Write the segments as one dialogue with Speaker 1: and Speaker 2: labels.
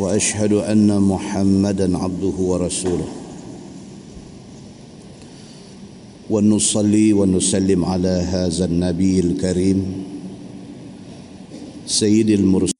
Speaker 1: وأشهد أن محمدا عبده ورسوله. ونصلي ونسلم على هذا النبي الكريم سيد المرسلين.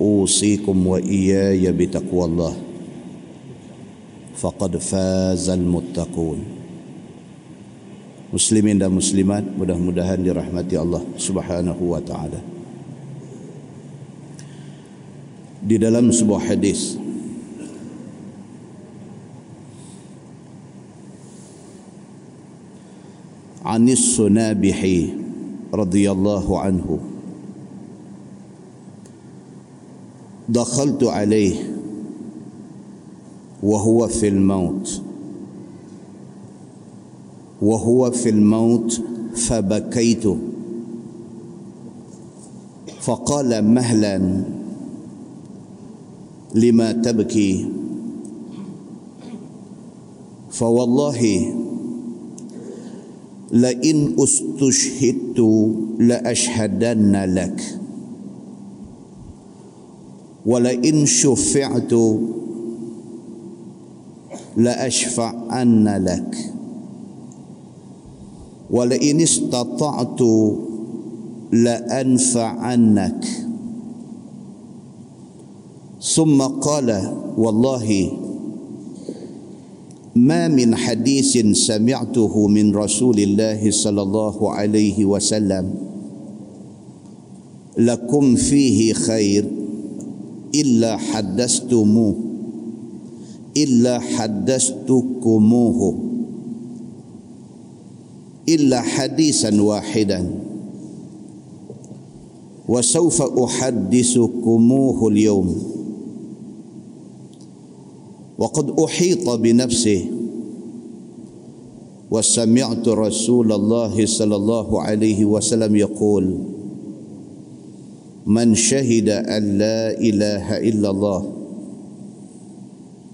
Speaker 1: اوصيكم واياي بتقوى الله فقد فاز المتقون muslimin dan muslimat mudah-mudahan dirahmati Allah Subhanahu wa taala di dalam sebuah hadis Anis Sunabihi radhiyallahu anhu دخلت عليه وهو في الموت. وهو في الموت فبكيت. فقال مهلا لما تبكي؟ فوالله لئن استشهدت لأشهدن لك. ولئن شفعت لأشفعن لك. ولئن استطعت لأنفعنك. ثم قال والله ما من حديث سمعته من رسول الله صلى الله عليه وسلم لكم فيه خير. Illa haddastumu illa haddastukumuhu illa hadisan wahidan wa sawfa uhaddisukumuhu al-yawm wa qad uhita bi nafsihi wa sami'tu Rasulullah sallallahu alaihi من شهد أن لا إله إلا الله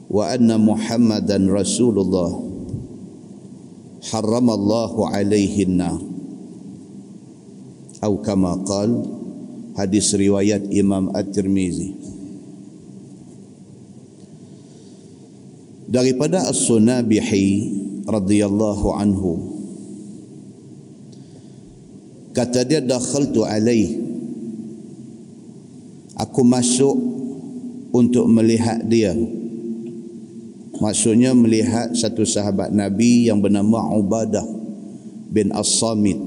Speaker 1: وأن محمدا رسول الله حرم الله عليه النار أو كما قال حديث رواية إمام الترمذي daripada As-Sunabihi radhiyallahu anhu kata dia dakhaltu alaihi aku masuk untuk melihat dia. Maksudnya melihat satu sahabat nabi yang bernama Ubadah bin As-Samit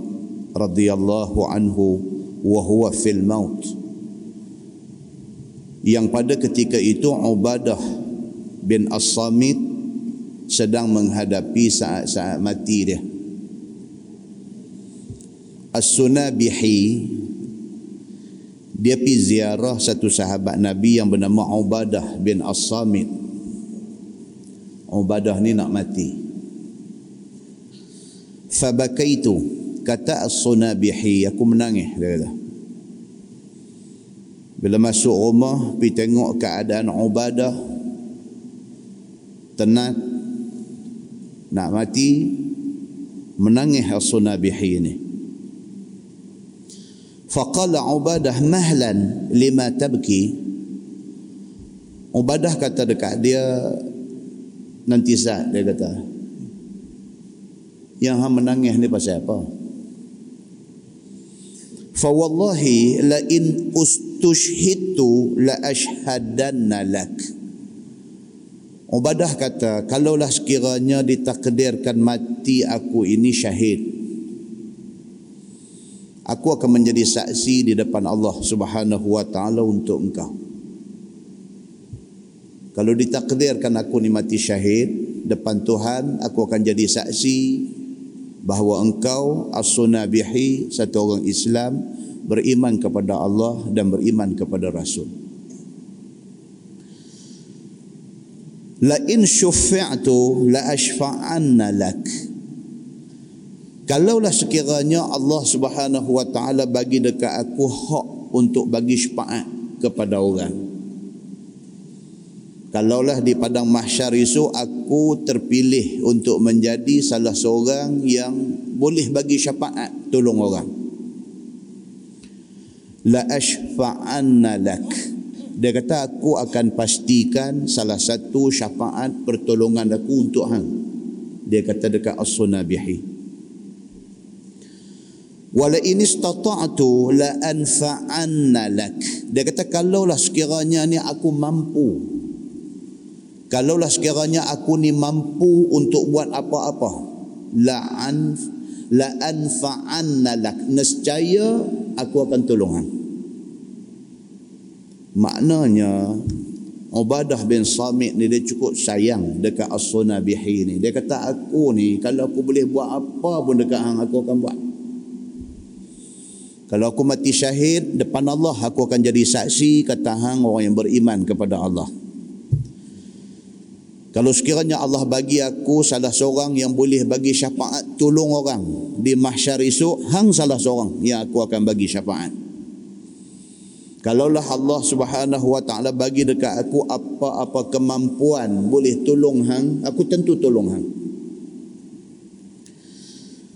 Speaker 1: radhiyallahu anhu wa huwa fil maut. Yang pada ketika itu Ubadah bin As-Samit sedang menghadapi saat-saat mati dia. As-Sunabihi dia pergi ziarah satu sahabat Nabi yang bernama Ubadah bin As-Samit. Ubadah ni nak mati. Fabakaitu kata As-Sunabihi aku menangis dia kata. Bila masuk rumah pergi tengok keadaan Ubadah tenat nak mati menangis As-Sunabihi ini. Faqala Ubadah mahlan lima tabki. Ubadah kata dekat dia nanti saat dia kata yang hang menangis ni pasal apa? Fa wallahi la in ustushhitu la ashhadanna lak. Ubadah kata kalaulah sekiranya ditakdirkan mati aku ini syahid aku akan menjadi saksi di depan Allah Subhanahu wa taala untuk engkau kalau ditakdirkan aku ni mati syahid depan Tuhan aku akan jadi saksi bahawa engkau as-sunabihi satu orang Islam beriman kepada Allah dan beriman kepada Rasul. La in syufi'tu la ashfa'anna lak. Kalaulah sekiranya Allah Subhanahu wa taala bagi dekat aku hak untuk bagi syafaat kepada orang. Kalaulah di padang mahsyar itu aku terpilih untuk menjadi salah seorang yang boleh bagi syafaat tolong orang. La ashfa'anna lak. Dia kata aku akan pastikan salah satu syafaat pertolongan aku untuk hang. Dia kata dekat as-sunabihi wala in istata'tu la anfa'anna lak. Dia kata kalaulah sekiranya ni aku mampu. Kalaulah sekiranya aku ni mampu untuk buat apa-apa. La an la anfa'anna lak. Nescaya aku akan tolong maknanya Ubadah bin Samit ni dia cukup sayang dekat As-Sunnah Bihi ni. Dia kata aku ni kalau aku boleh buat apa pun dekat hang aku akan buat. Kalau aku mati syahid depan Allah aku akan jadi saksi kata hang orang yang beriman kepada Allah. Kalau sekiranya Allah bagi aku salah seorang yang boleh bagi syafaat tolong orang di mahsyar esok, hang salah seorang yang aku akan bagi syafaat. Kalaulah Allah Subhanahu wa taala bagi dekat aku apa-apa kemampuan boleh tolong hang, aku tentu tolong hang.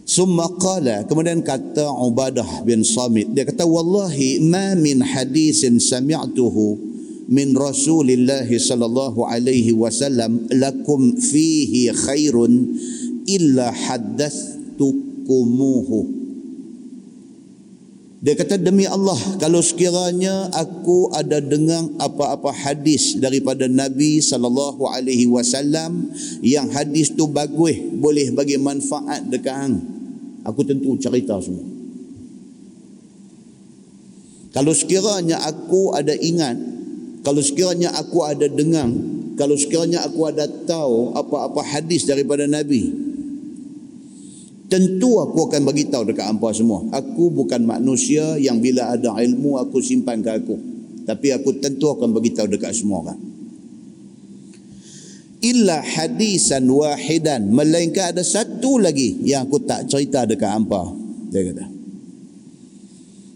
Speaker 1: Summa qala kemudian kata Ubadah bin Samit. Dia kata wallahi ma min hadisin sami'tuhu min Rasulillah sallallahu alaihi wasallam lakum fihi khairun illa haddathtukumuhu. Dia kata demi Allah kalau sekiranya aku ada dengar apa-apa hadis daripada Nabi sallallahu alaihi wasallam yang hadis tu bagus boleh bagi manfaat dekat hang aku tentu cerita semua. Kalau sekiranya aku ada ingat kalau sekiranya aku ada dengar kalau sekiranya aku ada tahu apa-apa hadis daripada Nabi tentu aku akan bagi tahu dekat hangpa semua. Aku bukan manusia yang bila ada ilmu aku simpan ke aku. Tapi aku tentu akan bagi tahu dekat semua orang illa hadisan wahidan melainkan ada satu lagi yang aku tak cerita dekat hangpa dia kata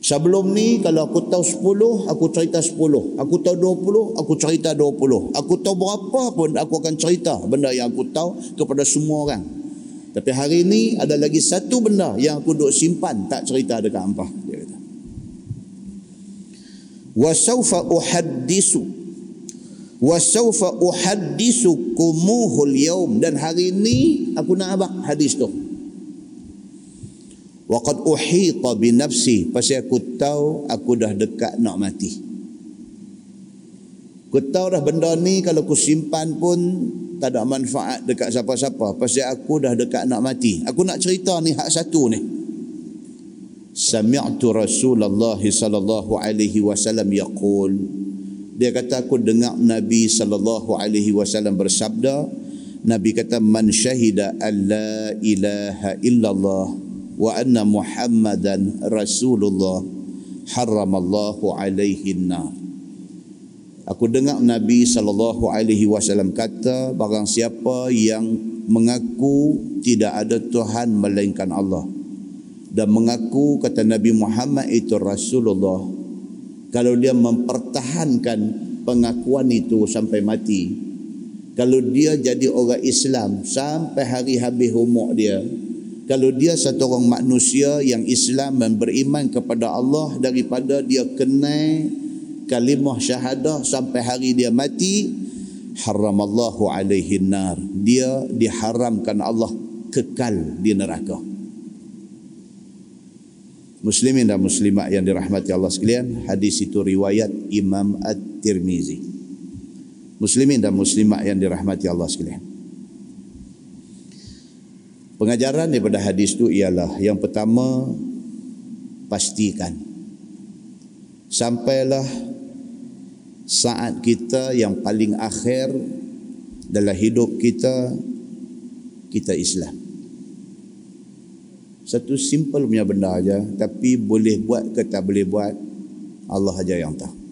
Speaker 1: Sebelum ni kalau aku tahu 10, aku cerita 10. Aku tahu 20, aku cerita 20. Aku tahu berapa pun aku akan cerita benda yang aku tahu kepada semua orang. Tapi hari ini ada lagi satu benda yang aku duk simpan tak cerita dekat hangpa dia kata. Wa sawfa uhaddisu wa sawfa uhaddisukumuhul yawm dan hari ini aku nak abang hadis tu. Waqad uhita bi nafsi pasal aku tahu aku dah dekat nak mati. Aku tahu dah benda ni kalau aku simpan pun tak ada manfaat dekat siapa-siapa pasal aku dah dekat nak mati. Aku nak cerita ni hak satu ni. Sami'tu Rasulullah sallallahu alaihi wasallam yaqul dia kata aku dengar Nabi sallallahu alaihi wasallam bersabda Nabi kata man syahida alla ilaha illallah wa anna muhammadan rasulullah haramallahu alaihi nar. Aku dengar nabi sallallahu alaihi wasallam kata barang siapa yang mengaku tidak ada tuhan melainkan Allah dan mengaku kata nabi Muhammad itu rasulullah kalau dia mempertahankan pengakuan itu sampai mati kalau dia jadi orang Islam sampai hari habis umur dia kalau dia satu orang manusia yang Islam dan beriman kepada Allah daripada dia kenal kalimah syahadah sampai hari dia mati haramallahu alaihi nar. Dia diharamkan Allah kekal di neraka Muslimin dan muslimat yang dirahmati Allah sekalian hadis itu riwayat Imam At-Tirmizi. Muslimin dan muslimat yang dirahmati Allah sekalian. Pengajaran daripada hadis itu ialah yang pertama pastikan. Sampailah saat kita yang paling akhir dalam hidup kita kita Islam satu simple punya benda aja tapi boleh buat ke tak boleh buat Allah aja yang tahu.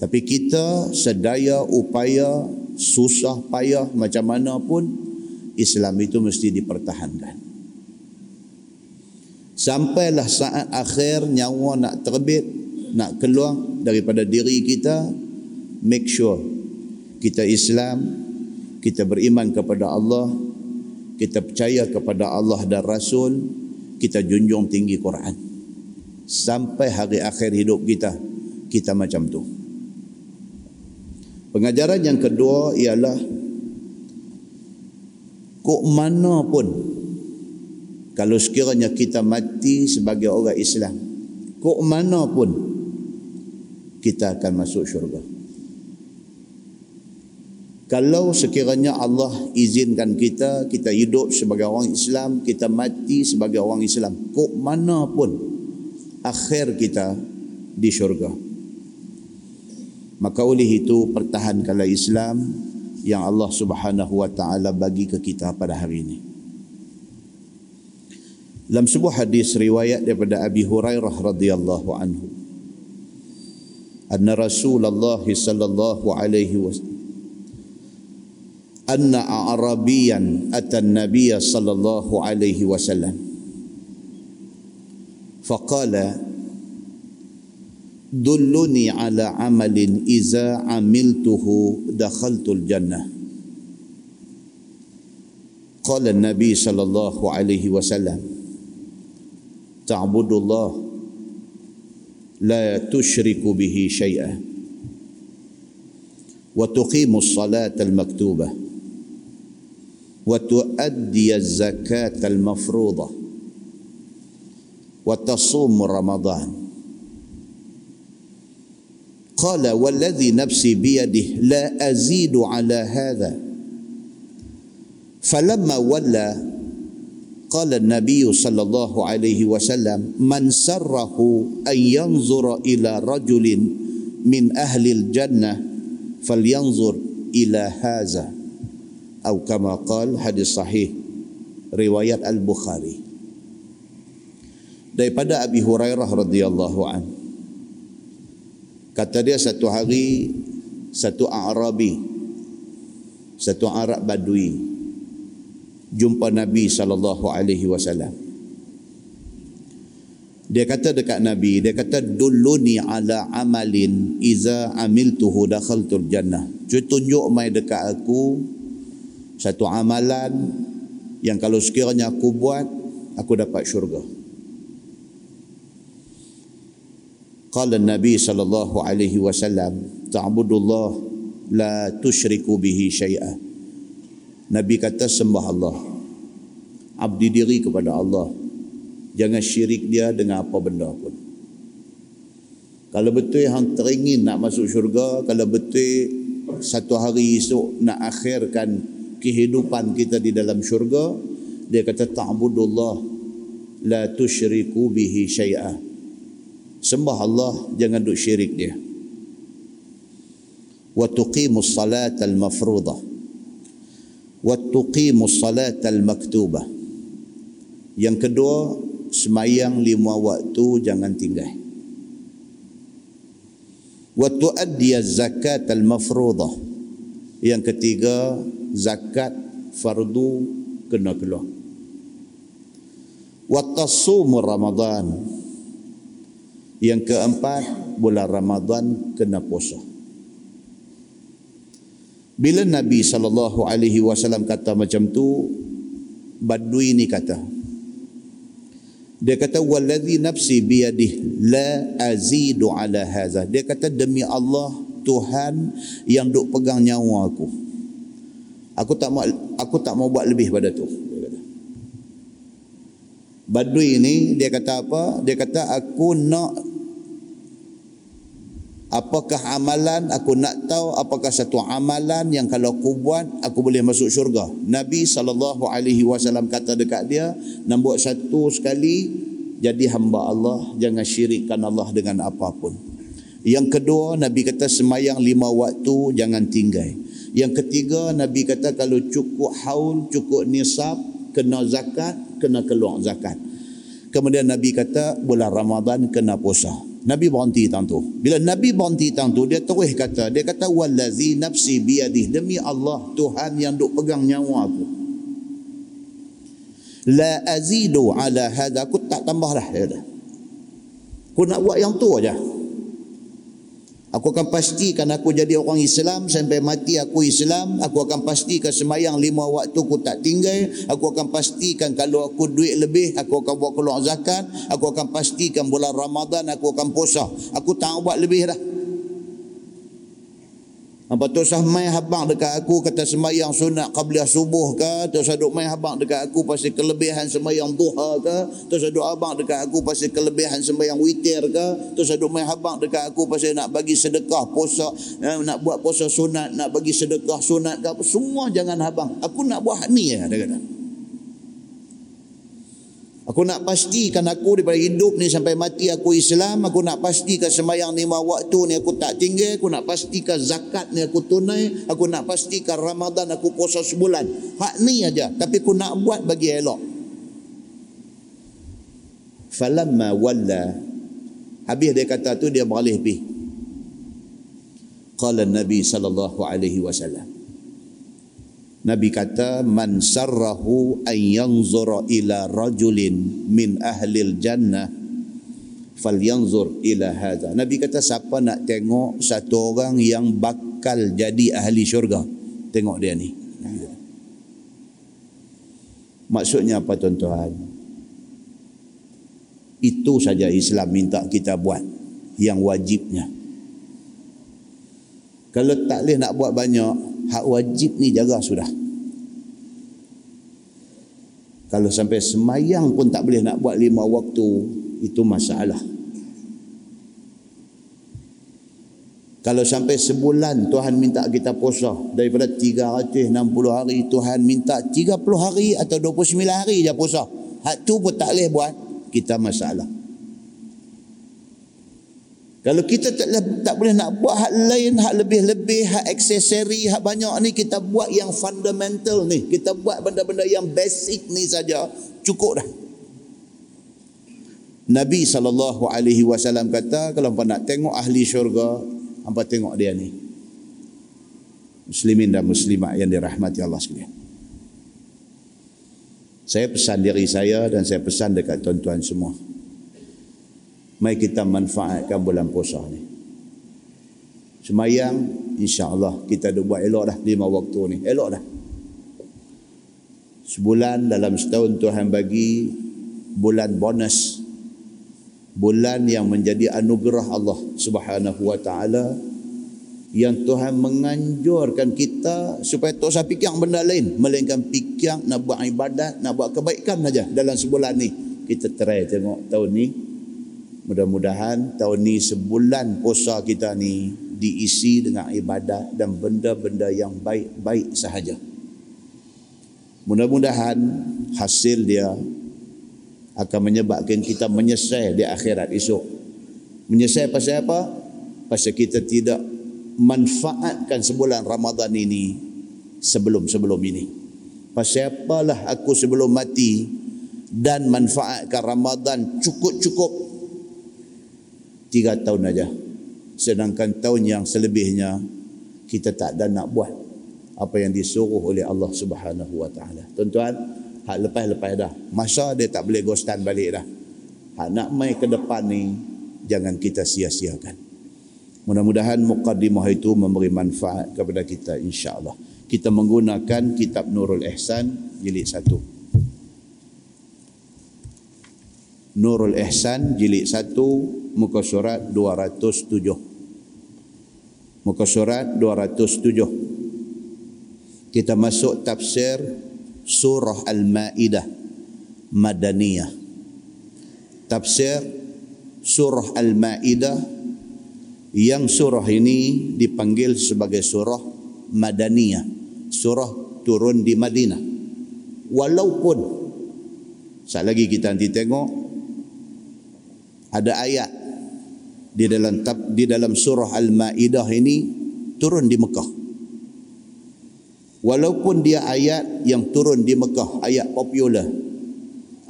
Speaker 1: Tapi kita sedaya upaya susah payah macam mana pun Islam itu mesti dipertahankan. Sampailah saat akhir nyawa nak terbit nak keluar daripada diri kita make sure kita Islam kita beriman kepada Allah kita percaya kepada Allah dan Rasul kita junjung tinggi Quran. Sampai hari akhir hidup kita kita macam tu. Pengajaran yang kedua ialah kok mana pun kalau sekiranya kita mati sebagai orang Islam kok mana pun kita akan masuk syurga kalau sekiranya Allah izinkan kita kita hidup sebagai orang Islam kita mati sebagai orang Islam kok mana pun akhir kita di syurga. Maka oleh itu pertahankanlah Islam yang Allah Subhanahu wa taala bagi ke kita pada hari ini. Dalam sebuah hadis riwayat daripada Abi Hurairah radhiyallahu anhu anna Rasulullah sallallahu alaihi wasallam أن أعرابيا أتى النبي صلى الله عليه وسلم. فقال دلني على عمل إذا عملته دخلت الجنة. قال النبي صلى الله عليه وسلم تعبد الله لا تشرك به شيئا وتقيم الصلاة المكتوبة. وتؤدي الزكاة المفروضة وتصوم رمضان. قال والذي نفسي بيده لا أزيد على هذا. فلما ولى قال النبي صلى الله عليه وسلم من سره أن ينظر إلى رجل من أهل الجنة فلينظر إلى هذا. Atau kama qal hadis sahih riwayat al-Bukhari. Daripada Abi Hurairah radhiyallahu an. Kata dia satu hari satu Arabi satu Arab Badui jumpa Nabi sallallahu alaihi wasallam. Dia kata dekat Nabi dia kata duluni ala amalin iza amiltuhu dakhaltul jannah. Tunjuk mai dekat aku satu amalan yang kalau sekiranya aku buat aku dapat syurga. Qala nabi sallallahu alaihi wasallam ta'budullah la tusyriku bihi syai'a. Nabi kata sembah Allah. Abdi diri kepada Allah. Jangan syirik dia dengan apa benda pun. Kalau betul hang teringin nak masuk syurga kalau betul satu hari esok nak akhirkan kehidupan kita di dalam syurga dia kata ta'budullah la tusyriku bihi syai'a. Sembah Allah jangan duk syirik dia. Wa tuqimus salata al mafruḍah. Wa tuqimus salata al maktubah. Yang kedua semayang lima waktu jangan tinggal. Wa tuaddi zakat al mafruḍah. Yang ketiga zakat fardu kena keluar. Wa tasum ramadan. Yang keempat bulan ramadan kena puasa. Bila nabi sallallahu alaihi wasallam kata macam tu badui ni kata dia kata wallazi nafsi biyadihi la azidu ala hadha dia kata demi Allah Tuhan yang duk pegang nyawa aku aku tak mau aku tak mau buat lebih pada tu. Badui ini dia kata apa? Dia kata aku nak apakah amalan aku nak tahu apakah satu amalan yang kalau aku buat aku boleh masuk syurga. Nabi sallallahu alaihi wasallam kata dekat dia nak buat satu sekali jadi hamba Allah jangan syirikkan Allah dengan apapun yang kedua Nabi kata semayang lima waktu jangan tinggal. Yang ketiga Nabi kata kalau cukup haul cukup nisab kena zakat kena keluar zakat. Kemudian Nabi kata bulan Ramadan kena puasa. Nabi berhenti tang tu. Bila Nabi berhenti tang tu dia terus kata dia kata wallazi nafsi biyadih. Demi Allah Tuhan yang duk pegang nyawa aku. La azidu ala hadha aku tak tambah dah aku nak buat yang tu aja Aku akan pastikan aku jadi orang Islam sampai mati aku Islam. Aku akan pastikan semayang lima waktu aku tak tinggal. Aku akan pastikan kalau aku duit lebih aku akan buat keluar zakat. Aku akan pastikan bulan Ramadan aku akan puasa. Aku tak buat lebih dah. Apa tu sah mai habang dekat aku kata sembahyang sunat qabliyah subuh ke? Tu sah duk mai habang dekat aku pasal kelebihan sembahyang duha ke? Tu sah duk habang dekat aku pasal kelebihan sembahyang witir ke? Tu sah duk mai habang dekat aku pasal nak bagi sedekah puasa, eh, nak buat puasa sunat, nak bagi sedekah sunat ke apa? Semua jangan habang. Aku nak buat ni ya, dia kata. Aku nak pastikan aku daripada hidup ni sampai mati aku Islam. Aku nak pastikan semayang lima waktu ni aku tak tinggal. Aku nak pastikan zakat ni aku tunai. Aku nak pastikan Ramadan aku puasa sebulan. Hak ni aja. Tapi aku nak buat bagi elok. Falamma walla. Habis dia kata tu dia beralih pi. Qala Nabi sallallahu alaihi wasallam. Nabi kata man sarrahu an yanzura ila rajulin min ahli jannah falyanzur ila hadha. Nabi kata siapa nak tengok satu orang yang bakal jadi ahli syurga, tengok dia ni. Maksudnya apa tuan-tuan? Itu saja Islam minta kita buat yang wajibnya. Kalau tak boleh nak buat banyak, hak wajib ni jaga sudah. Kalau sampai semayang pun tak boleh nak buat lima waktu itu masalah. Kalau sampai sebulan Tuhan minta kita puasa daripada 360 hari Tuhan minta 30 hari atau 29 hari je puasa. Hak tu pun tak boleh buat kita masalah kalau kita tak, tak boleh nak buat hak lain, hak lebih-lebih, hak aksesori, hak banyak ni, kita buat yang fundamental ni. Kita buat benda-benda yang basic ni saja, cukup dah. Nabi SAW kata, kalau hampa nak tengok ahli syurga, hampa tengok dia ni. Muslimin dan muslimat yang dirahmati Allah sekalian. Saya pesan diri saya dan saya pesan dekat tuan-tuan semua. Mari kita manfaatkan bulan puasa ni. Semayang, insya-Allah kita dah buat elok dah lima waktu ni. Elok dah. Sebulan dalam setahun Tuhan bagi bulan bonus. Bulan yang menjadi anugerah Allah Subhanahu wa taala yang Tuhan menganjurkan kita supaya tak usah fikir benda lain melainkan fikir nak buat ibadat, nak buat kebaikan saja dalam sebulan ni. Kita try tengok tahun ni Mudah-mudahan tahun ni sebulan puasa kita ni diisi dengan ibadat dan benda-benda yang baik-baik sahaja. Mudah-mudahan hasil dia akan menyebabkan kita menyesal di akhirat esok. Menyesal pasal apa? Pasal kita tidak manfaatkan sebulan Ramadan ini sebelum-sebelum ini. Pasal apalah aku sebelum mati dan manfaatkan Ramadan cukup-cukup tiga tahun aja. Sedangkan tahun yang selebihnya kita tak ada nak buat apa yang disuruh oleh Allah Subhanahu Wa Taala. Tuan-tuan, hak lepas-lepas dah. Masa dia tak boleh ghostan balik dah. Hak nak mai ke depan ni jangan kita sia-siakan. Mudah-mudahan mukaddimah itu memberi manfaat kepada kita insya-Allah. Kita menggunakan kitab Nurul Ihsan jilid satu. Nurul Ihsan jilid 1 muka surat 207 muka surat 207 kita masuk tafsir surah Al-Maidah Madaniyah. Tafsir surah Al-Maidah yang surah ini dipanggil sebagai surah Madaniyah surah turun di Madinah. Walaupun sekali lagi kita nanti tengok ada ayat di dalam di dalam surah Al-Maidah ini turun di Mekah. Walaupun dia ayat yang turun di Mekah, ayat popular.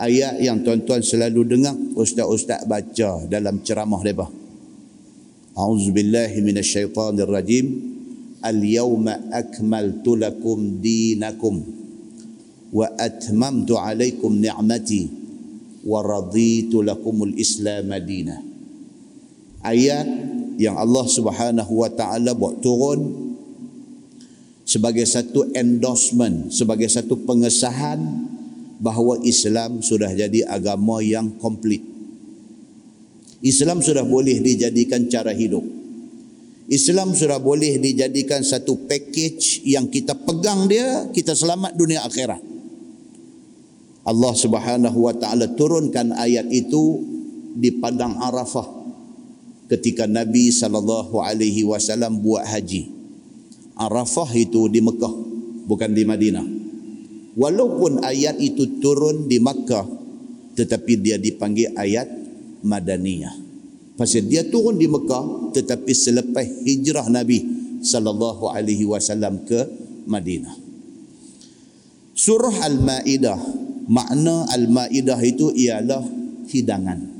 Speaker 1: Ayat yang tuan-tuan selalu dengar ustaz-ustaz baca dalam ceramah depa. A'udzubillahi minasyaitonirrajim. Al-yawma akmaltu lakum dinakum wa atmamtu alaikum ni'mati wa raditu lakumul islam madinah ayat yang Allah Subhanahu wa taala buat turun sebagai satu endorsement sebagai satu pengesahan bahawa Islam sudah jadi agama yang komplit. Islam sudah boleh dijadikan cara hidup. Islam sudah boleh dijadikan satu package yang kita pegang dia kita selamat dunia akhirat. Allah Subhanahu wa taala turunkan ayat itu di padang Arafah ketika Nabi sallallahu alaihi wasallam buat haji. Arafah itu di Mekah bukan di Madinah. Walaupun ayat itu turun di Makkah tetapi dia dipanggil ayat Madaniyah. Pasal dia turun di Mekah tetapi selepas hijrah Nabi sallallahu alaihi wasallam ke Madinah. Surah Al-Maidah makna Al-Ma'idah itu ialah hidangan.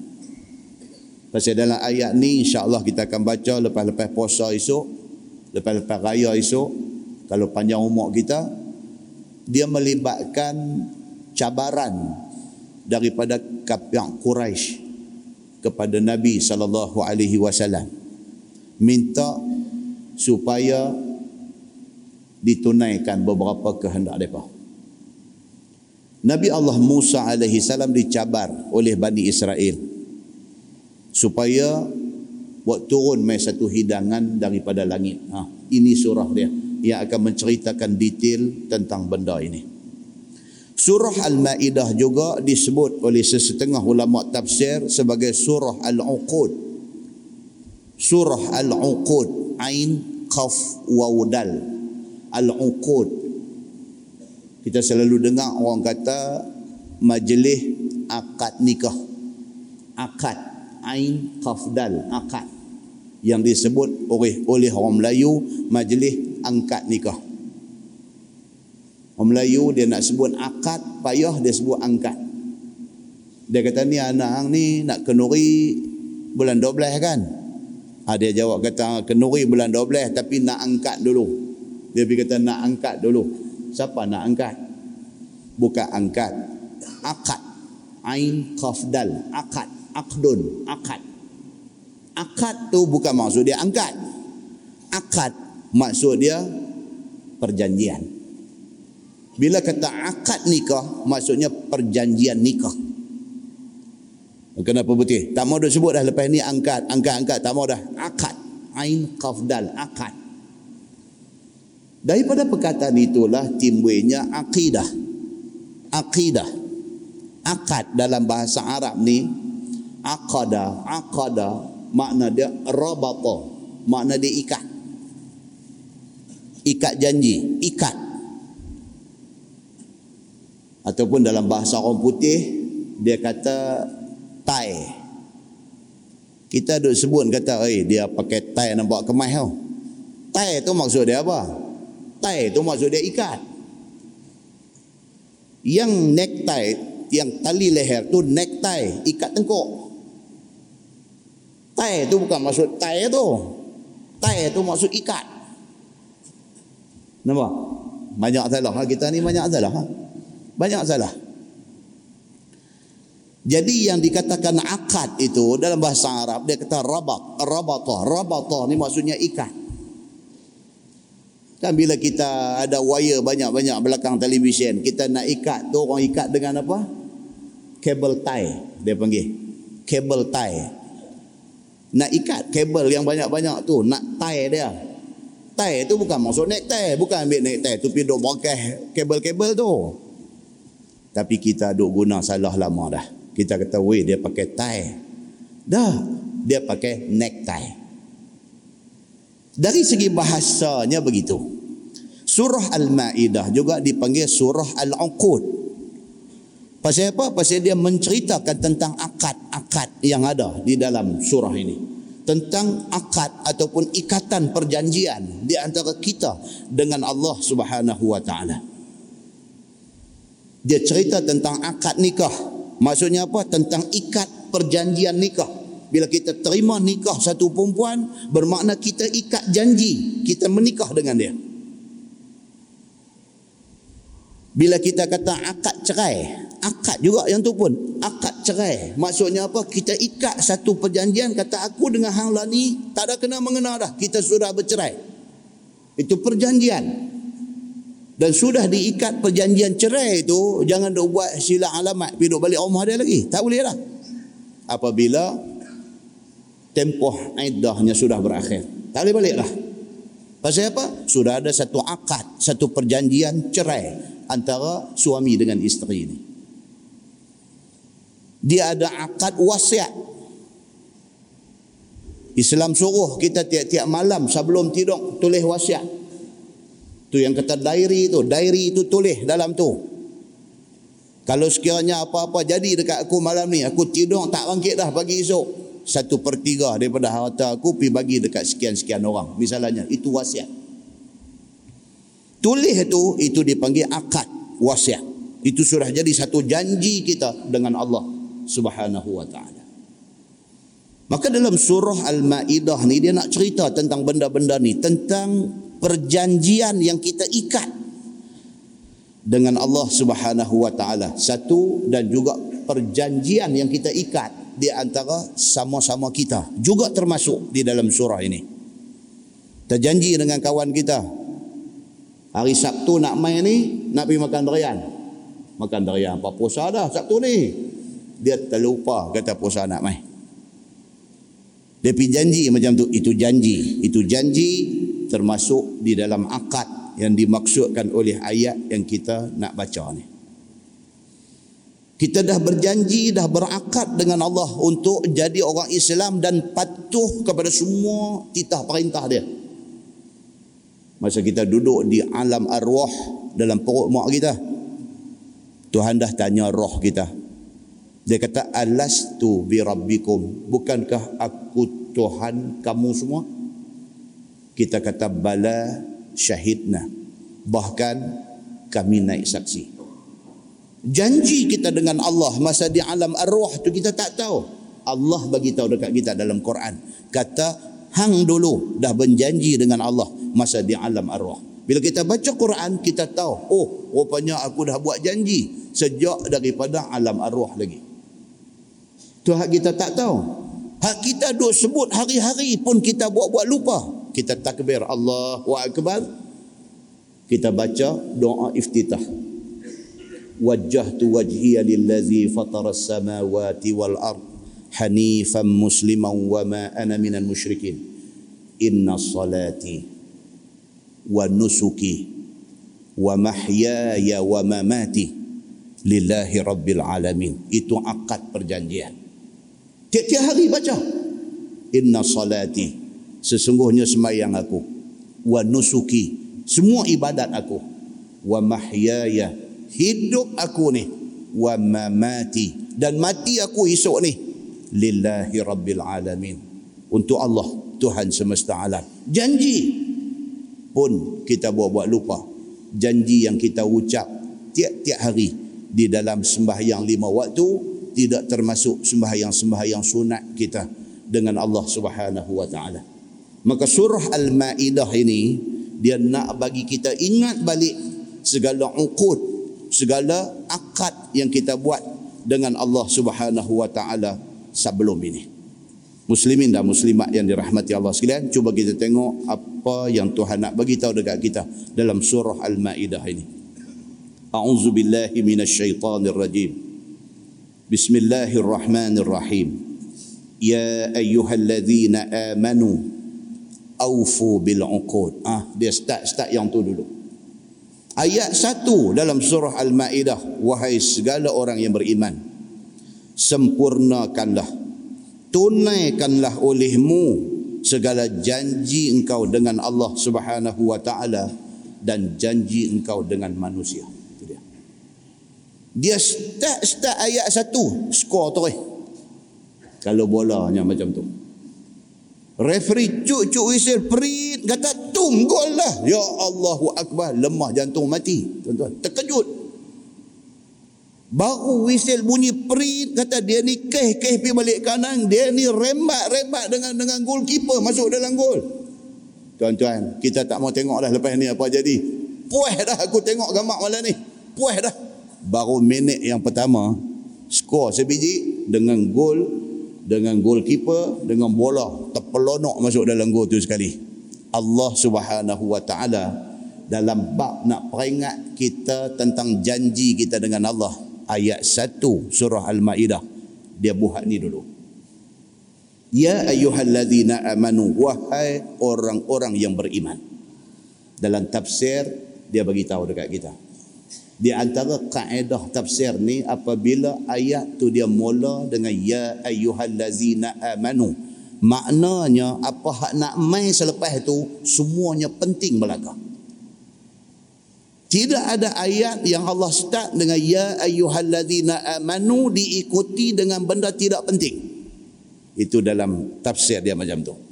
Speaker 1: Pasal dalam ayat ni insya-Allah kita akan baca lepas-lepas puasa esok, lepas-lepas raya esok, kalau panjang umur kita, dia melibatkan cabaran daripada kafir Quraisy kepada Nabi sallallahu alaihi wasallam. Minta supaya ditunaikan beberapa kehendak mereka. Nabi Allah Musa alaihi salam dicabar oleh Bani Israel supaya buat turun mai satu hidangan daripada langit. Ha, ini surah dia yang akan menceritakan detail tentang benda ini. Surah Al-Maidah juga disebut oleh sesetengah ulama tafsir sebagai surah Al-Uqud. Surah Al-Uqud Ain Qaf Wawdal Al-Uqud kita selalu dengar orang kata majlis akad nikah akad ain kafdal akad yang disebut oleh oleh orang Melayu majlis angkat nikah. Orang Melayu dia nak sebut akad payah dia sebut angkat. Dia kata ni anak ni nak kenuri bulan 12 kan? Ha, dia jawab kata kenuri bulan 12 tapi nak angkat dulu. Dia pergi kata nak angkat dulu. Siapa nak angkat? Bukan angkat akad. Ain kafdal akad akdun. Akad. Akad tu bukan maksud dia angkat. Akad maksud dia perjanjian. Bila kata akad nikah maksudnya perjanjian nikah. Kenapa betul tak mau dah sebut dah lepas ni angkat angkat angkat. Tak mau dah. Akad. Ain kafdal akad. Daripada perkataan itulah timbulnya akidah. Akidah. Akad dalam bahasa Arab ni aqada, aqada makna dia rabata, makna dia ikat. Ikat janji, ikat. Ataupun dalam bahasa orang putih dia kata tai. Kita duk sebut kata, "Eh, dia pakai tai nak bawa kemas tau." Tai tu maksud dia apa? necktie tu maksud dia ikat. Yang necktie, yang tali leher tu necktie, ikat tengkuk. Tie tu bukan maksud tie tu. Tie tu maksud ikat. Nampak? Banyak salah. Ha? Kita ni banyak salah. Ha? Banyak salah. Jadi yang dikatakan akad itu dalam bahasa Arab dia kata rabat, rabata, rabata ni maksudnya ikat. Kan bila kita ada wire banyak-banyak belakang televisyen, kita nak ikat tu orang ikat dengan apa? Kabel tie dia panggil. Kabel tie. Nak ikat kabel yang banyak-banyak tu, nak tie dia. Tie tu bukan maksud neck tie, bukan ambil neck tie tu pergi duk bongkah kabel-kabel tu. Tapi kita duk guna salah lama dah. Kita kata, weh dia pakai tie. Dah, dia pakai neck tie. Dari segi bahasanya begitu. Surah Al-Maidah juga dipanggil surah Al-Uqud. Pasal apa? Pasal dia menceritakan tentang akad-akad yang ada di dalam surah ini. Tentang akad ataupun ikatan perjanjian di antara kita dengan Allah Subhanahu wa taala. Dia cerita tentang akad nikah. Maksudnya apa? Tentang ikat perjanjian nikah. Bila kita terima nikah satu perempuan, bermakna kita ikat janji. Kita menikah dengan dia. Bila kita kata akad cerai, akad juga yang tu pun, akad cerai. Maksudnya apa? Kita ikat satu perjanjian, kata aku dengan hang lah ni, tak ada kena mengena dah. Kita sudah bercerai. Itu perjanjian dan sudah diikat perjanjian cerai itu jangan duk buat sila alamat pergi duk balik rumah dia lagi tak boleh lah apabila tempoh iddahnya sudah berakhir tak boleh balik lah pasal apa sudah ada satu akad satu perjanjian cerai antara suami dengan isteri ini dia ada akad wasiat Islam suruh kita tiap-tiap malam sebelum tidur tulis wasiat Tu yang kata diary tu, diary itu tulis dalam tu. Kalau sekiranya apa-apa jadi dekat aku malam ni, aku tidur tak bangkit dah pagi esok. Satu per tiga daripada harta aku pergi bagi dekat sekian-sekian orang. Misalnya, itu wasiat. Tulis itu, itu dipanggil akad wasiat. Itu sudah jadi satu janji kita dengan Allah subhanahu wa ta'ala. Maka dalam surah Al-Ma'idah ni dia nak cerita tentang benda-benda ni. Tentang perjanjian yang kita ikat dengan Allah Subhanahu wa taala. Satu dan juga perjanjian yang kita ikat di antara sama-sama kita juga termasuk di dalam surah ini. Terjanji dengan kawan kita hari Sabtu nak main ni nak pergi makan durian. Makan durian apa puasa dah Sabtu ni. Dia terlupa kata puasa nak main. Dia pergi janji macam tu. Itu janji. Itu janji termasuk di dalam akad yang dimaksudkan oleh ayat yang kita nak baca ni. Kita dah berjanji, dah berakad dengan Allah untuk jadi orang Islam dan patuh kepada semua titah perintah dia. Masa kita duduk di alam arwah dalam perut mak kita, Tuhan dah tanya roh kita. Dia kata, Alastu bi rabbikum. Bukankah aku Tuhan kamu semua? kita kata bala syahidna. Bahkan kami naik saksi. Janji kita dengan Allah masa di alam arwah tu kita tak tahu. Allah bagi tahu dekat kita dalam Quran. Kata hang dulu dah berjanji dengan Allah masa di alam arwah. Bila kita baca Quran kita tahu oh rupanya aku dah buat janji sejak daripada alam arwah lagi tu hak kita tak tahu. Hak kita duk sebut hari-hari pun kita buat-buat lupa. Kita takbir Allahu akbar. Kita baca doa iftitah. Wajjahtu wajhiya lillazi fatara as-samawati wal ard hanifan musliman wa ma ana minal musyrikin. Inna salati wa nusuki wa mahyaya wa mamati lillahi rabbil alamin. Itu akad perjanjian tiap-tiap hari baca. Inna salati sesungguhnya sembahyang aku. Wa nusuki semua ibadat aku. Wa mahyaya hidup aku ni. Wa mamati dan mati aku esok ni. Lillahi rabbil alamin. Untuk Allah Tuhan semesta alam. Janji pun kita buat-buat lupa. Janji yang kita ucap tiap-tiap hari di dalam sembahyang lima waktu tidak termasuk sembahyang-sembahyang sunat kita dengan Allah Subhanahu wa taala Maka surah Al-Ma'idah ini dia nak bagi kita ingat balik segala uqud, segala akad yang kita buat dengan Allah Subhanahu wa taala sebelum ini. Muslimin dan muslimat yang dirahmati Allah sekalian, cuba kita tengok apa yang Tuhan nak bagi tahu dekat kita dalam surah Al-Maidah ini. A'udzu billahi minasyaitonir rajim. Bismillahirrahmanirrahim. Ya ayyuhalladzina amanu aufu bil uqud. Ah, dia start start yang tu dulu. Ayat satu dalam surah Al-Maidah, wahai segala orang yang beriman, sempurnakanlah, tunaikanlah olehmu segala janji engkau dengan Allah Subhanahu wa taala dan janji engkau dengan manusia. Dia. Start-start ayat satu, skor terus. Kalau bolanya macam tu. Referee cuk-cuk whistle perit kata tum gol lah. Ya Allahu Akbar. Lemah jantung mati. Tuan-tuan. Terkejut. Baru whistle bunyi perit kata dia ni keh-keh pergi balik kanan. Dia ni rembat-rembat dengan dengan goalkeeper masuk dalam gol. Tuan-tuan, kita tak mau tengok dah lepas ni apa jadi. Puas dah aku tengok gambar malam ni. Puas dah. Baru minit yang pertama, skor sebiji dengan gol dengan goalkeeper dengan bola terpelonok masuk dalam gol tu sekali. Allah Subhanahu wa taala dalam bab nak peringat kita tentang janji kita dengan Allah. Ayat 1 surah al-maidah. Dia buat ni dulu. Ya ayyuhallazina amanu wahai orang-orang yang beriman. Dalam tafsir dia bagi tahu dekat kita di antara kaedah tafsir ni apabila ayat tu dia mula dengan ya ayyuhallazina amanu maknanya apa hak nak mai selepas tu semuanya penting belaka. Tidak ada ayat yang Allah start dengan ya ayyuhallazina amanu diikuti dengan benda tidak penting. Itu dalam tafsir dia macam tu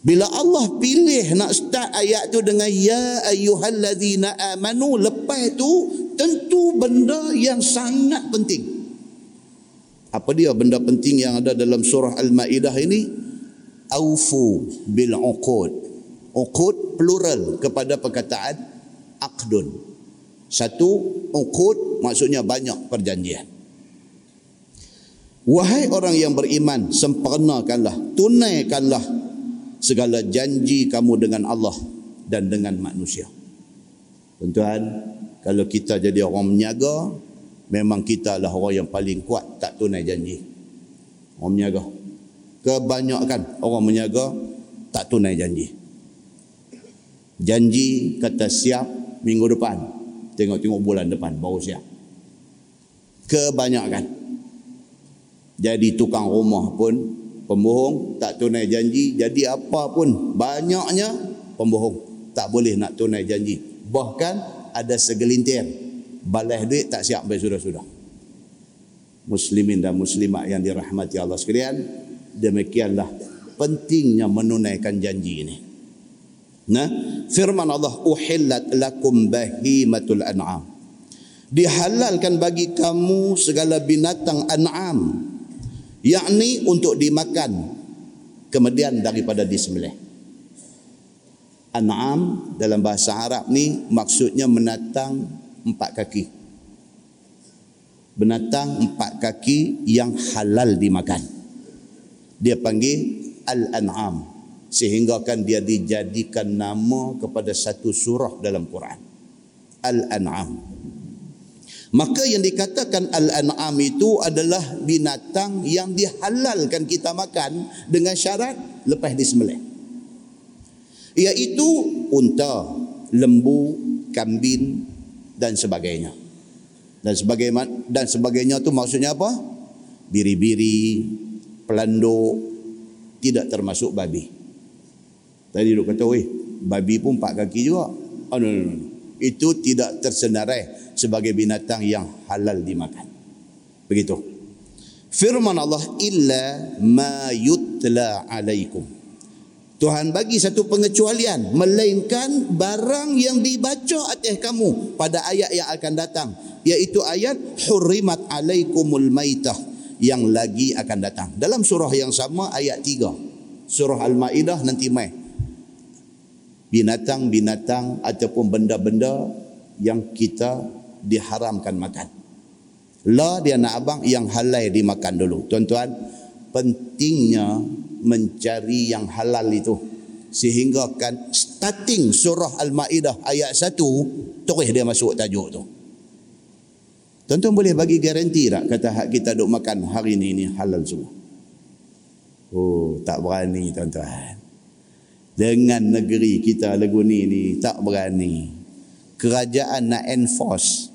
Speaker 1: bila Allah pilih nak start ayat tu dengan ya ayyuhallazina amanu lepas tu tentu benda yang sangat penting. Apa dia benda penting yang ada dalam surah Al-Maidah ini? Aufu bil uqud. Uqud plural kepada perkataan aqdun. Satu uqud maksudnya banyak perjanjian. Wahai orang yang beriman, sempurnakanlah, tunaikanlah segala janji kamu dengan Allah dan dengan manusia. Tuan-tuan, kalau kita jadi orang menyaga, memang kita adalah orang yang paling kuat tak tunai janji. Orang menyaga. Kebanyakan orang menyaga tak tunai janji. Janji kata siap minggu depan. Tengok-tengok bulan depan baru siap. Kebanyakan. Jadi tukang rumah pun pembohong tak tunai janji jadi apa pun banyaknya pembohong tak boleh nak tunai janji. Bahkan ada segelintir balas duit tak siap sampai sudah-sudah. Muslimin dan muslimat yang dirahmati Allah sekalian demikianlah pentingnya menunaikan janji ini. Nah firman Allah uhillat lakum bahimatul an'am. Dihalalkan bagi kamu segala binatang an'am yakni untuk dimakan kemudian daripada disembelih. An'am dalam bahasa Arab ni maksudnya menatang empat kaki. Binatang empat kaki yang halal dimakan. Dia panggil al-an'am. Sehingga kan dia dijadikan nama kepada satu surah dalam Quran. Al-an'am Maka yang dikatakan al-an'am itu adalah binatang yang dihalalkan kita makan dengan syarat lepas disembelih. Iaitu unta, lembu, kambing dan sebagainya. Dan sebagainya dan sebagainya tu maksudnya apa? Biri-biri, pelanduk tidak termasuk babi. Tadi duk kata, "Weh, babi pun empat kaki juga." Oh, no, no, no. Itu tidak tersenarai sebagai binatang yang halal dimakan. Begitu. Firman Allah illa ma yutla alaikum. Tuhan bagi satu pengecualian melainkan barang yang dibaca atas kamu pada ayat yang akan datang iaitu ayat hurrimat alaikumul maitah yang lagi akan datang. Dalam surah yang sama ayat 3. Surah Al-Maidah nanti mai. Binatang-binatang ataupun benda-benda yang kita diharamkan makan. La dia nak abang yang halal dimakan dulu. Tuan-tuan, pentingnya mencari yang halal itu. Sehingga kan starting surah Al-Ma'idah ayat 1, terus dia masuk tajuk tu. Tuan-tuan boleh bagi garanti tak kata hak kita duk makan hari ini ini halal semua? Oh, tak berani tuan-tuan. Dengan negeri kita lagu ni tak berani. Kerajaan nak enforce.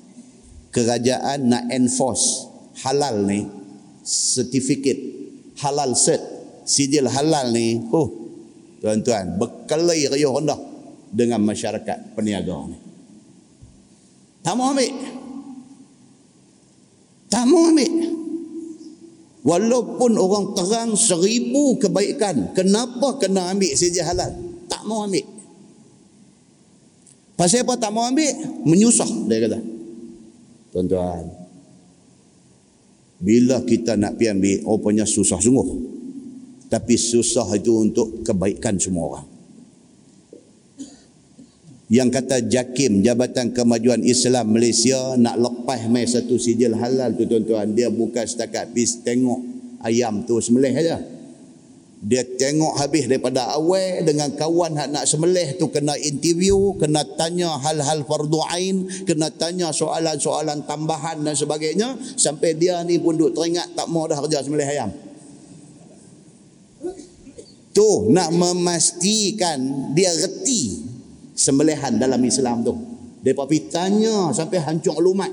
Speaker 1: Kerajaan nak enforce halal ni sertifikat halal set sijil halal ni oh tuan-tuan berkelai riuh rendah dengan masyarakat peniaga ni. Tak mau ambil Walaupun orang terang seribu kebaikan, kenapa kena ambil sijil halal? Tak mau ambil. Pasal apa tak mau ambil? Menyusah, dia kata. Tuan-tuan, bila kita nak pergi ambil, rupanya susah sungguh. Tapi susah itu untuk kebaikan semua orang. Yang kata JAKIM, Jabatan Kemajuan Islam Malaysia, nak lepas mai satu sijil halal tu tuan-tuan. Dia bukan setakat pergi tengok ayam tu semelih aja. Dia tengok habis daripada awal dengan kawan hak nak semelih tu kena interview, kena tanya hal-hal fardu ain, kena tanya soalan-soalan tambahan dan sebagainya sampai dia ni pun duk teringat tak mau dah kerja semelih ayam. Tu nak memastikan dia reti sembelihan dalam Islam tu. Depa pergi tanya sampai hancur lumat.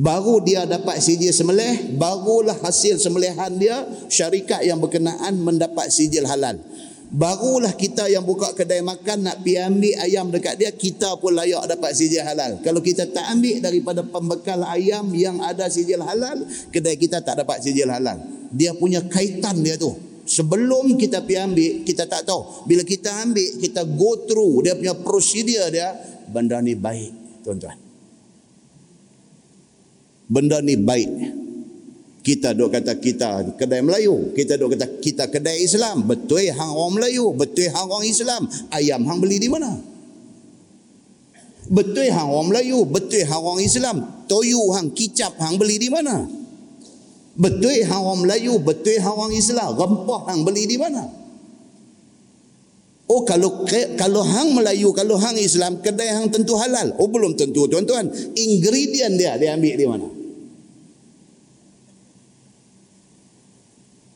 Speaker 1: Baru dia dapat sijil sembelih, barulah hasil sembelihan dia syarikat yang berkenaan mendapat sijil halal. Barulah kita yang buka kedai makan nak pergi ambil ayam dekat dia, kita pun layak dapat sijil halal. Kalau kita tak ambil daripada pembekal ayam yang ada sijil halal, kedai kita tak dapat sijil halal. Dia punya kaitan dia tu. Sebelum kita pergi ambil, kita tak tahu. Bila kita ambil, kita go through dia punya prosedur dia, benda ni baik, tuan-tuan. Benda ni baik. Kita dok kata kita kedai Melayu, kita dok kata kita kedai Islam. Betul hang orang Melayu, betul hang orang Islam. Ayam hang beli di mana? Betul hang orang Melayu, betul hang orang Islam. Toyu hang kicap hang beli di mana? Betul hang orang Melayu, betul hang orang Islam. Rempah hang beli di mana? Oh kalau kalau hang Melayu, kalau hang Islam, kedai hang tentu halal. Oh belum tentu tuan-tuan. Ingredient dia dia ambil di mana?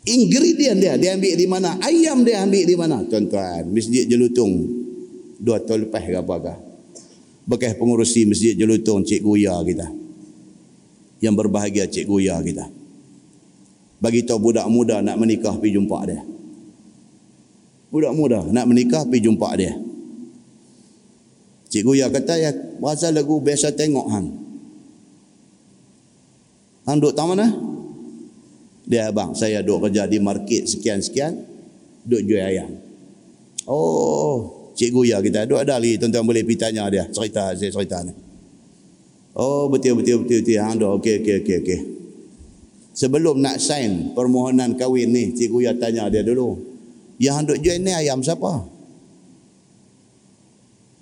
Speaker 1: Ingredient dia dia ambil di mana? Ayam dia ambil di mana? Tuan-tuan, Masjid Jelutung dua tahun lepas ke apakah? Bekas pengurusi Masjid Jelutung Cik Guya kita. Yang berbahagia Cik Guya kita bagi tahu budak muda nak menikah pergi jumpa dia. Budak muda nak menikah pergi jumpa dia. Cikgu ya kata ya bahasa lagu biasa tengok hang. Hang duduk tahu mana? Dia abang saya duduk kerja di market sekian-sekian duduk jual ayam. Oh, cikgu ya kita duduk ada lagi tuan-tuan boleh pergi tanya dia cerita saya cerita ni. Oh betul betul betul betul hang duduk okey okey okey okey. Sebelum nak sign permohonan kahwin ni, cikgu ya tanya dia dulu. Yang hendak join ni ayam siapa?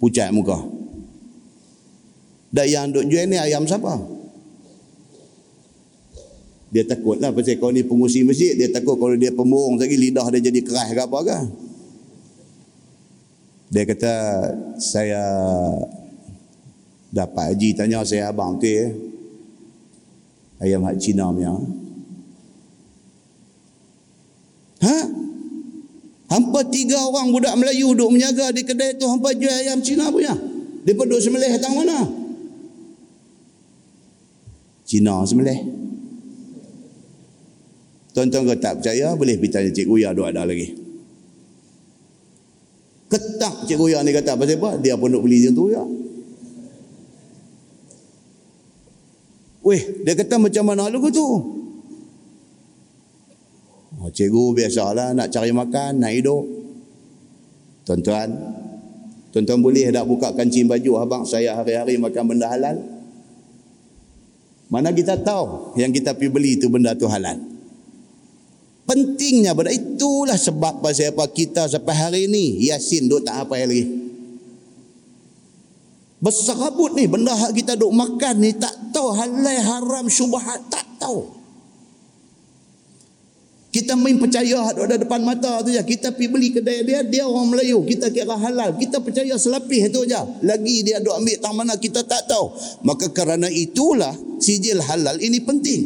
Speaker 1: Pucat muka. Dan yang hendak join ni ayam siapa? Dia takut lah pasal kau ni pengusi masjid. Dia takut kalau dia pembohong lagi lidah dia jadi keras ke apa ke. Dia kata, saya dapat haji tanya saya abang tu ya. Ayam hak Cina punya. Ha? Hampa tiga orang budak Melayu duduk menjaga di kedai tu hampa jual ayam Cina punya. Dia duduk semelih tang mana? Cina semelih. Tuan-tuan kau tak percaya boleh pergi tanya cikgu ya duk ada lagi. Ketak cikgu ya ni kata pasal apa? Dia pun duk beli dia tu ya. Weh, dia kata macam mana lu tu? Oh, cikgu biasalah nak cari makan, nak hidup. Tuan-tuan, tuan-tuan boleh tak buka kancing baju abang saya hari-hari makan benda halal? Mana kita tahu yang kita pergi beli itu benda tu halal? Pentingnya benda itulah sebab pasal apa kita sampai hari ini Yasin duk tak apa lagi. Besar kabut ni benda hak kita duk makan ni tak tahu halal haram syubhat tak tahu. Kita main percaya ada depan mata tu je. Kita pergi beli kedai dia, dia orang Melayu. Kita kira halal. Kita percaya selapih tu je. Lagi dia duk ambil tang mana kita tak tahu. Maka kerana itulah sijil halal ini penting.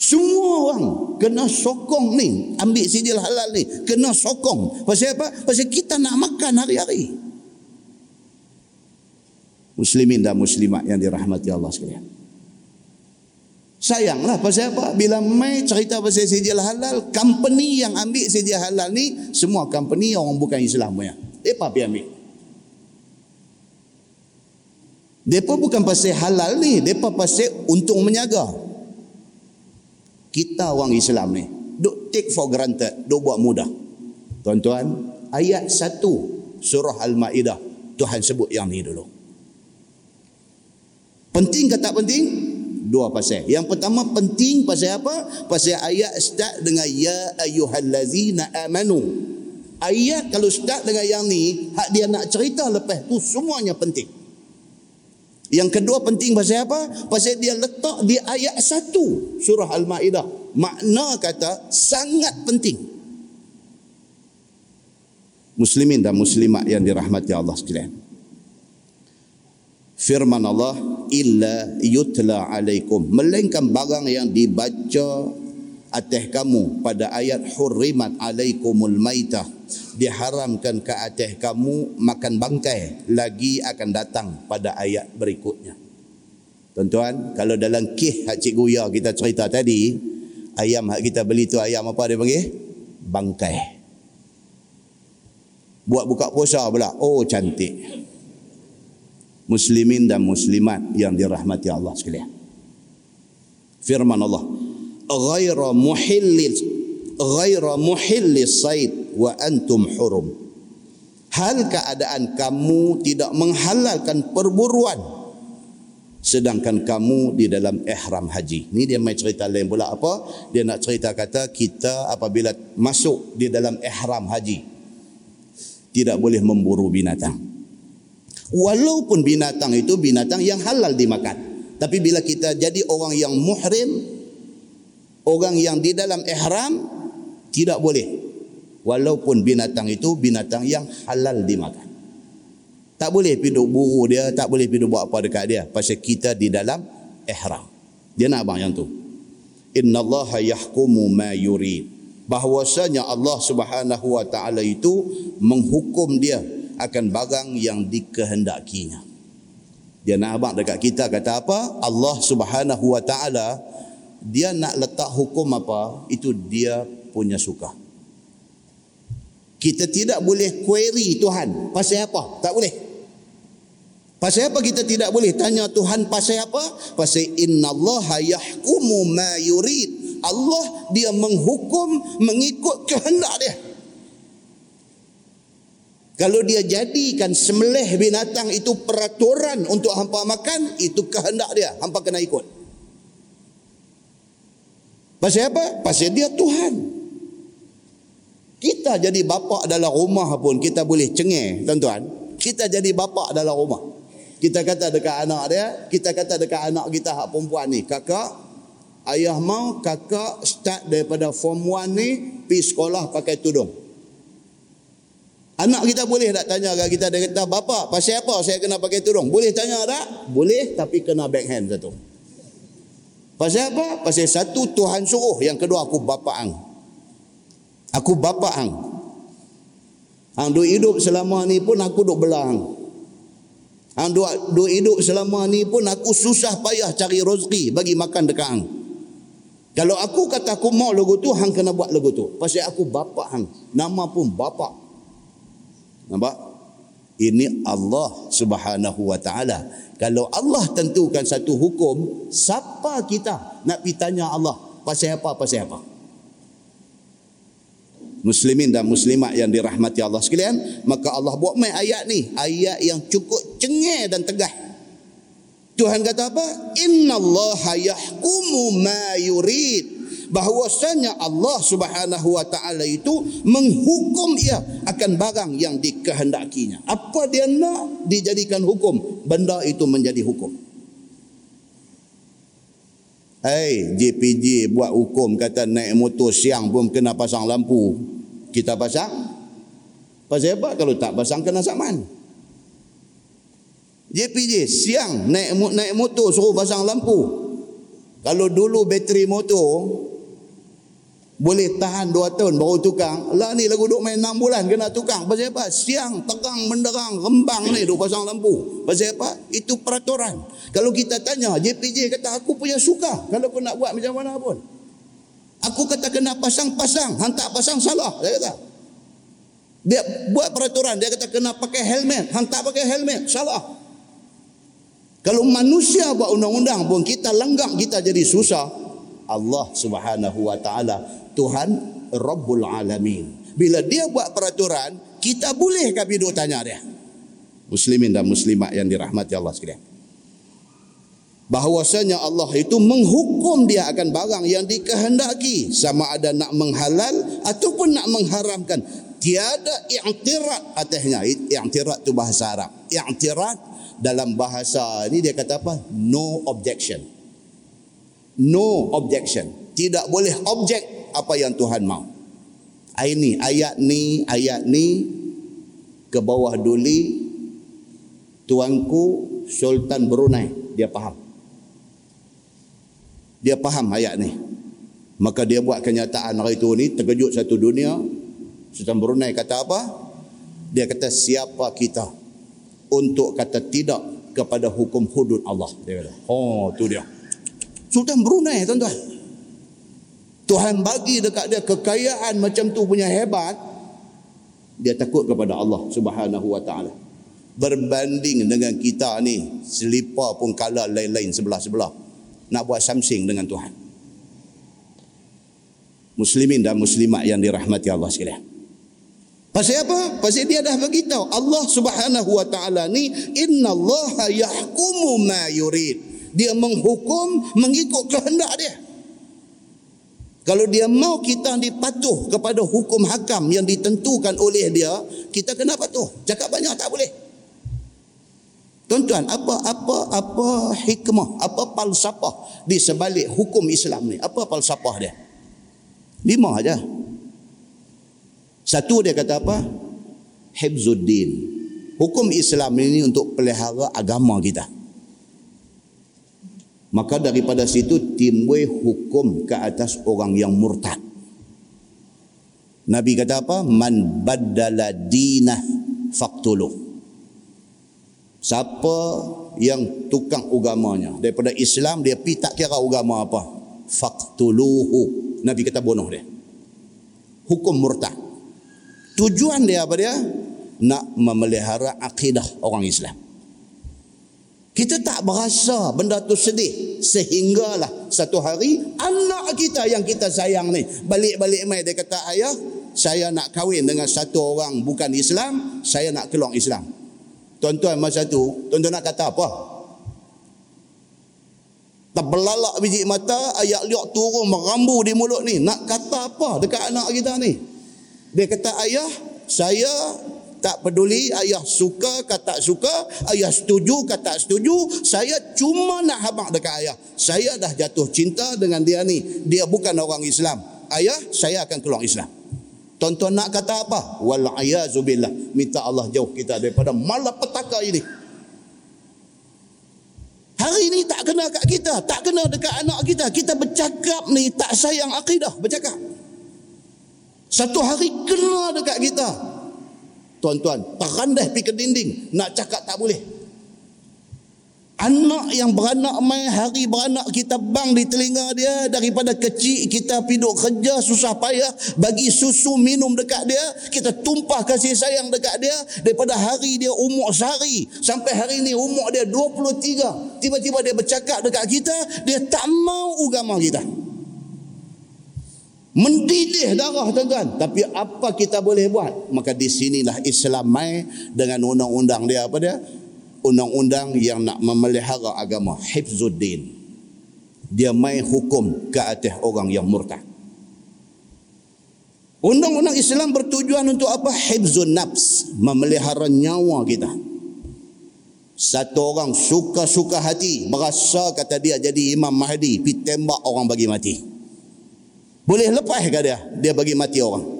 Speaker 1: Semua orang kena sokong ni. Ambil sijil halal ni. Kena sokong. Pasal apa? Pasal kita nak makan hari-hari. Muslimin dan muslimat yang dirahmati Allah sekalian. Sayanglah pasal apa? Bila mai cerita pasal sijil halal, company yang ambil sijil halal ni semua company orang bukan Islam punya. Depa pergi ambil. Depa bukan pasal halal ni, depa pasal untung menyaga. Kita orang Islam ni, duk take for granted, duk buat mudah. Tuan-tuan, ayat 1 surah Al-Maidah Tuhan sebut yang ni dulu. Penting ke tak penting? Dua pasal. Yang pertama penting pasal apa? Pasal ayat start dengan ya ayyuhallazina amanu. Ayat kalau start dengan yang ni, hak dia nak cerita lepas tu semuanya penting. Yang kedua penting pasal apa? Pasal dia letak di ayat satu surah Al-Ma'idah. Makna kata sangat penting. Muslimin dan muslimat yang dirahmati Allah sekalian firman Allah illa yutla alaikum. Melainkan barang yang dibaca atas kamu pada ayat hurrimat alaikumul maitah. Diharamkan ke atas kamu makan bangkai lagi akan datang pada ayat berikutnya. Tuan-tuan kalau dalam kih hak cikgu ya kita cerita tadi ayam hak kita beli tu ayam apa dia panggil? Bangkai. Buat buka puasa pula. Oh cantik muslimin dan muslimat yang dirahmati Allah sekalian. Firman Allah, "Ghaira muhillil ghaira muhillis said wa antum hurum." Hal keadaan kamu tidak menghalalkan perburuan sedangkan kamu di dalam ihram haji. Ini dia mai cerita lain pula apa? Dia nak cerita kata kita apabila masuk di dalam ihram haji tidak boleh memburu binatang. Walaupun binatang itu binatang yang halal dimakan. Tapi bila kita jadi orang yang muhrim, orang yang di dalam ihram, tidak boleh. Walaupun binatang itu binatang yang halal dimakan. Tak boleh piduk buru dia, tak boleh piduk buat apa dekat dia. Pasal kita di dalam ihram. Dia nak abang yang tu. Inna Allah yahkumu ma yurid. Bahwasanya Allah subhanahu wa ta'ala itu menghukum dia akan barang yang dikehendakinya. Dia nak abang dekat kita kata apa? Allah subhanahu wa ta'ala dia nak letak hukum apa? Itu dia punya suka. Kita tidak boleh query Tuhan. Pasal apa? Tak boleh. Pasal apa kita tidak boleh tanya Tuhan pasal apa? Pasal inna Allah yahkumu ma yurid. Allah dia menghukum mengikut kehendak dia. Kalau dia jadikan semelih binatang itu peraturan untuk hampa makan, itu kehendak dia. Hampa kena ikut. Pasal apa? Pasal dia Tuhan. Kita jadi bapa dalam rumah pun kita boleh cengih, tuan-tuan. Kita jadi bapa dalam rumah. Kita kata dekat anak dia, kita kata dekat anak kita hak perempuan ni, kakak, ayah mau kakak start daripada form 1 ni, pergi sekolah pakai tudung. Anak kita boleh tak tanya kat kita dia kata bapa pasal apa saya kena pakai tudung? Boleh tanya tak? Boleh tapi kena backhand satu. Pasal apa? Pasal satu Tuhan suruh, yang kedua aku bapa ang. Aku bapa ang. Hang duk hidup selama ni pun aku duk belang. Hang duk, duk hidup selama ni pun aku susah payah cari rezeki bagi makan dekat hang. Kalau aku kata aku mau lagu tu, hang kena buat lagu tu. Pasal aku bapa hang. Nama pun bapa. Nampak? Ini Allah Subhanahu wa taala. Kalau Allah tentukan satu hukum, siapa kita nak pergi tanya Allah pasal apa pasal apa? Muslimin dan muslimat yang dirahmati Allah sekalian, maka Allah buat mai ayat ni, ayat yang cukup cengih dan tegas. Tuhan kata apa? Inna Allah yahkumu ma yurid bahwasanya Allah Subhanahu wa taala itu menghukum ia akan barang yang dikehendakinya. Apa dia nak dijadikan hukum, benda itu menjadi hukum. Hei, JPJ buat hukum kata naik motor siang pun kena pasang lampu. Kita pasang? Pasal apa kalau tak pasang kena saman? JPJ siang naik naik motor suruh pasang lampu. Kalau dulu bateri motor boleh tahan dua tahun baru tukang. Lah ni lagu duk main enam bulan kena tukang. Pasal apa? Siang, tegang, menderang, rembang ni duk pasang lampu. Pasal apa? Itu peraturan. Kalau kita tanya, JPJ kata aku punya suka. Kalau kau nak buat macam mana pun. Aku kata kena pasang-pasang. Hantar pasang salah. Dia kata. Dia buat peraturan. Dia kata kena pakai helmet. Hantar pakai helmet. Salah. Kalau manusia buat undang-undang pun kita lenggak kita jadi susah. Allah Subhanahu wa taala Tuhan Rabbul Alamin. Bila dia buat peraturan, kita boleh ke pergi tanya dia? Muslimin dan muslimat yang dirahmati Allah sekalian. Bahawasanya Allah itu menghukum dia akan barang yang dikehendaki sama ada nak menghalal ataupun nak mengharamkan. Tiada i'tirat atasnya. I'tirat itu bahasa Arab. I'tirat dalam bahasa ni dia kata apa? No objection. No objection. Tidak boleh objek apa yang Tuhan mau. Ini ayat ni, ayat ni ke bawah duli tuanku Sultan Brunei dia faham. Dia faham ayat ni. Maka dia buat kenyataan hari itu ni terkejut satu dunia. Sultan Brunei kata apa? Dia kata siapa kita? untuk kata tidak kepada hukum hudud Allah. Dia kata, oh tu dia. Sultan Brunei tuan-tuan. Tuhan bagi dekat dia kekayaan macam tu punya hebat. Dia takut kepada Allah subhanahu wa ta'ala. Berbanding dengan kita ni, selipar pun kalah lain-lain sebelah-sebelah. Nak buat samsing dengan Tuhan. Muslimin dan muslimat yang dirahmati Allah sekalian. Pasal apa? Pasal dia dah beritahu Allah Subhanahu wa taala ni innallaha yahkumu ma yurid. Dia menghukum mengikut kehendak dia. Kalau dia mau kita dipatuh kepada hukum hakam yang ditentukan oleh dia, kita kena patuh. Cakap banyak tak boleh. Tuan-tuan, apa apa apa hikmah, apa falsafah di sebalik hukum Islam ni? Apa falsafah dia? Lima aja. Satu dia kata apa? Hibzuddin. Hukum Islam ini untuk pelihara agama kita. Maka daripada situ timbul hukum ke atas orang yang murtad. Nabi kata apa? Man baddala dinah faqtuluh. Siapa yang tukang agamanya daripada Islam dia pi tak kira agama apa. Faqtuluhu. Nabi kata bunuh dia. Hukum murtad. Tujuan dia apa dia? Nak memelihara akidah orang Islam. Kita tak berasa benda tu sedih. Sehinggalah satu hari anak kita yang kita sayang ni. Balik-balik mai dia kata ayah saya nak kahwin dengan satu orang bukan Islam. Saya nak keluar Islam. Tuan-tuan masa tu tuan-tuan nak kata apa? Terbelalak biji mata ayat liok turun merambu di mulut ni. Nak kata apa dekat anak kita ni? Dia kata ayah saya tak peduli ayah suka ke tak suka, ayah setuju ke tak setuju, saya cuma nak habaq dekat ayah. Saya dah jatuh cinta dengan dia ni. Dia bukan orang Islam. Ayah, saya akan keluar Islam. Tonton nak kata apa? Wal ayazubillah. Minta Allah jauh kita daripada malapetaka ini. Hari ini tak kena kat kita, tak kena dekat anak kita. Kita bercakap ni tak sayang akidah, bercakap. Satu hari kena dekat kita. Tuan-tuan, terandai pergi ke dinding. Nak cakap tak boleh. Anak yang beranak main hari beranak kita bang di telinga dia daripada kecil kita piduk kerja susah payah bagi susu minum dekat dia kita tumpah kasih sayang dekat dia daripada hari dia umur sehari sampai hari ini umur dia 23 tiba-tiba dia bercakap dekat kita dia tak mau agama kita mendidih darah tuan-tuan. Tapi apa kita boleh buat? Maka di sinilah Islam mai dengan undang-undang dia apa dia? Undang-undang yang nak memelihara agama hifzuddin. Dia mai hukum ke atas orang yang murtad. Undang-undang Islam bertujuan untuk apa? Hifzun nafs memelihara nyawa kita. Satu orang suka-suka hati merasa kata dia jadi Imam Mahdi pi tembak orang bagi mati boleh lepas ke dia? Dia bagi mati orang.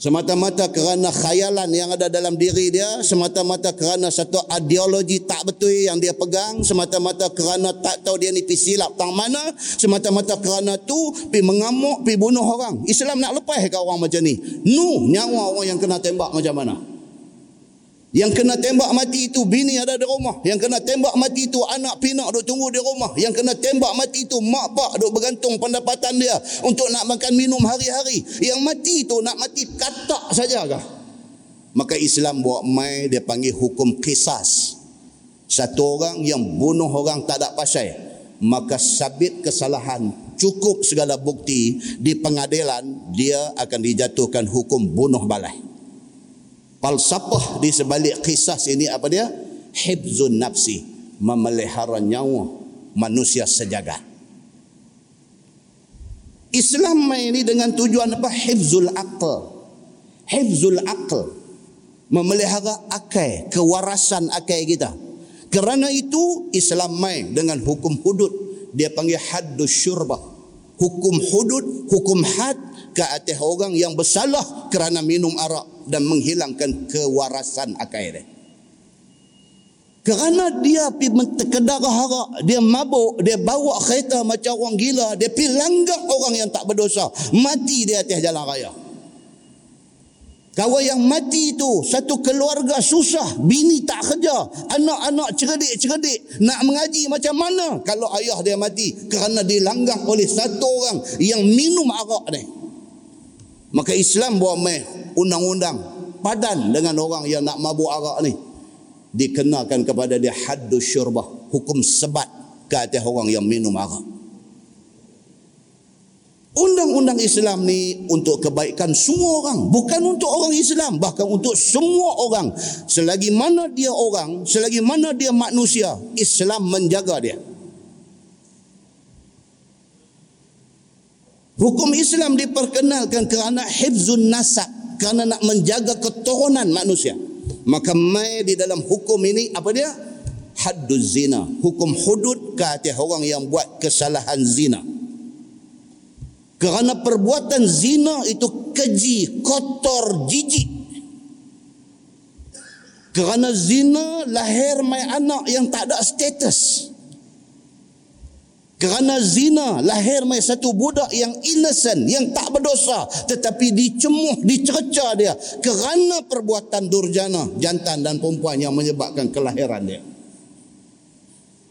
Speaker 1: Semata-mata kerana khayalan yang ada dalam diri dia, semata-mata kerana satu ideologi tak betul yang dia pegang, semata-mata kerana tak tahu dia ni pergi silap tang mana, semata-mata kerana tu pi mengamuk, pi bunuh orang. Islam nak lepas ke orang macam ni? Nu nyawa orang yang kena tembak macam mana? Yang kena tembak mati itu bini ada di rumah. Yang kena tembak mati itu anak pinak duk tunggu di rumah. Yang kena tembak mati itu mak pak duk bergantung pendapatan dia untuk nak makan minum hari-hari. Yang mati itu nak mati katak saja kah? Maka Islam buat mai dia panggil hukum kisas. satu orang yang bunuh orang tak ada pasal maka sabit kesalahan cukup segala bukti di pengadilan dia akan dijatuhkan hukum bunuh balai falsafah di sebalik kisah ini apa dia? Hibzun nafsi memelihara nyawa manusia sejagat Islam ini dengan tujuan apa? Hifzul aql. Hifzul aql memelihara akal kewarasan akal kita. Kerana itu Islam main dengan hukum hudud. Dia panggil haddus syurbah. Hukum hudud, hukum had ke atas orang yang bersalah kerana minum arak dan menghilangkan kewarasan akal dia. Kerana dia pergi mentekedara harak, dia mabuk, dia bawa kereta macam orang gila, dia pergi langgar orang yang tak berdosa, mati di atas jalan raya. Kawan yang mati itu satu keluarga susah, bini tak kerja, anak-anak cerdik-cerdik nak mengaji macam mana kalau ayah dia mati kerana dilanggar oleh satu orang yang minum arak ni. Maka Islam buat meh undang-undang padan dengan orang yang nak mabuk arak ni. Dikenakan kepada dia haddus syurbah, hukum sebat ke atas orang yang minum arak. Undang-undang Islam ni untuk kebaikan semua orang. Bukan untuk orang Islam. Bahkan untuk semua orang. Selagi mana dia orang, selagi mana dia manusia, Islam menjaga dia. Hukum Islam diperkenalkan kerana hifzun nasab. Kerana nak menjaga keturunan manusia. Maka mai di dalam hukum ini, apa dia? Hadduz zina. Hukum hudud ke atas orang yang buat kesalahan zina. Kerana perbuatan zina itu keji, kotor, jijik. Kerana zina lahir mai anak yang tak ada status. Kerana zina lahir mai satu budak yang innocent, yang tak berdosa. Tetapi dicemuh, dicerca dia. Kerana perbuatan durjana, jantan dan perempuan yang menyebabkan kelahiran dia.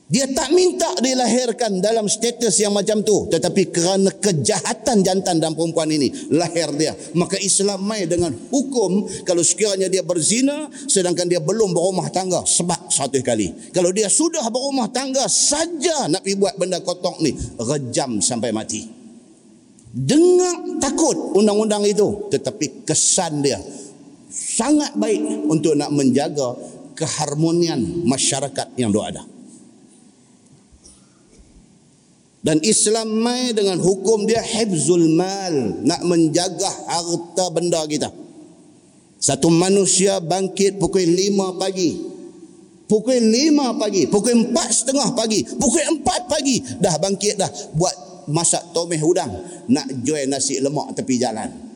Speaker 1: Dia tak minta dilahirkan dalam status yang macam tu. Tetapi kerana kejahatan jantan dan perempuan ini lahir dia. Maka Islam mai dengan hukum kalau sekiranya dia berzina sedangkan dia belum berumah tangga. Sebab satu kali. Kalau dia sudah berumah tangga saja nak pergi buat benda kotok ni. Rejam sampai mati. Dengar takut undang-undang itu. Tetapi kesan dia sangat baik untuk nak menjaga keharmonian masyarakat yang ada. Dan Islam mai dengan hukum dia hifzul mal, nak menjaga harta benda kita. Satu manusia bangkit pukul lima pagi. Pukul lima pagi, pukul empat setengah pagi, pukul empat pagi dah bangkit dah buat masak tomeh udang nak jual nasi lemak tepi jalan.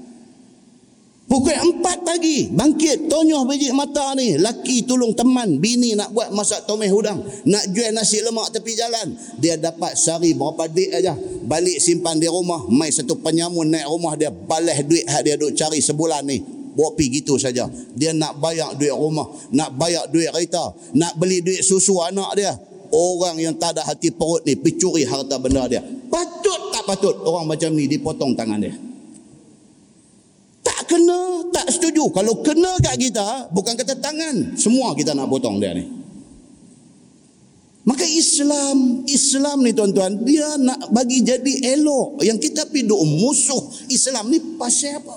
Speaker 1: Pukul empat pagi bangkit tonyoh biji mata ni. Laki tolong teman bini nak buat masak tomeh udang. Nak jual nasi lemak tepi jalan. Dia dapat sehari berapa duit aja. Balik simpan di rumah mai satu penyamun naik rumah dia balas duit hak dia duk cari sebulan ni. Bawa pi gitu saja. Dia nak bayar duit rumah nak bayar duit kereta nak beli duit susu anak dia. Orang yang tak ada hati perut ni pergi harta benda dia. Patut tak patut? Orang macam ni dipotong tangan dia tak setuju. Kalau kena kat kita bukan kata tangan semua kita nak potong dia ni. Maka Islam Islam ni tuan-tuan dia nak bagi jadi elok. Yang kita piduk musuh Islam ni pasal apa?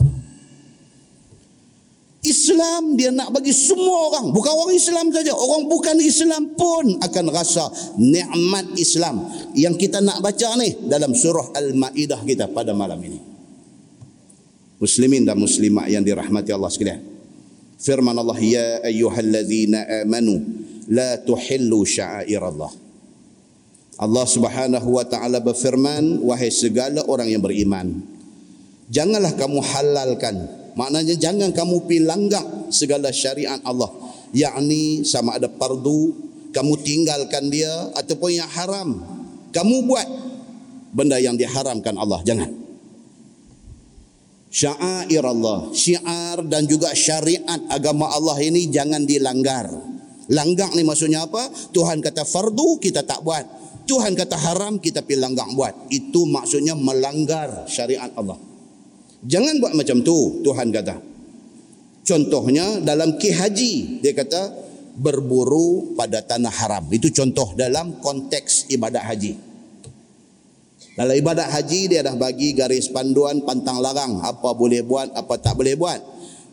Speaker 1: Islam dia nak bagi semua orang bukan orang Islam saja orang bukan Islam pun akan rasa nikmat Islam. Yang kita nak baca ni dalam surah Al-Maidah kita pada malam ini muslimin dan muslimat yang dirahmati Allah sekalian. Firman Allah ya ayyuhallazina amanu la tuhillu sya'air Allah. Subhanahu wa taala berfirman wahai segala orang yang beriman janganlah kamu halalkan maknanya jangan kamu pi langgar segala syariat Allah yakni sama ada fardu kamu tinggalkan dia ataupun yang haram kamu buat benda yang diharamkan Allah jangan syair Allah syiar dan juga syariat agama Allah ini jangan dilanggar. Langgar ni maksudnya apa? Tuhan kata fardu kita tak buat. Tuhan kata haram kita pilih langgar buat. Itu maksudnya melanggar syariat Allah. Jangan buat macam tu Tuhan kata. Contohnya dalam ki haji dia kata berburu pada tanah haram. Itu contoh dalam konteks ibadat haji. Dalam ibadat haji dia dah bagi garis panduan pantang larang apa boleh buat apa tak boleh buat.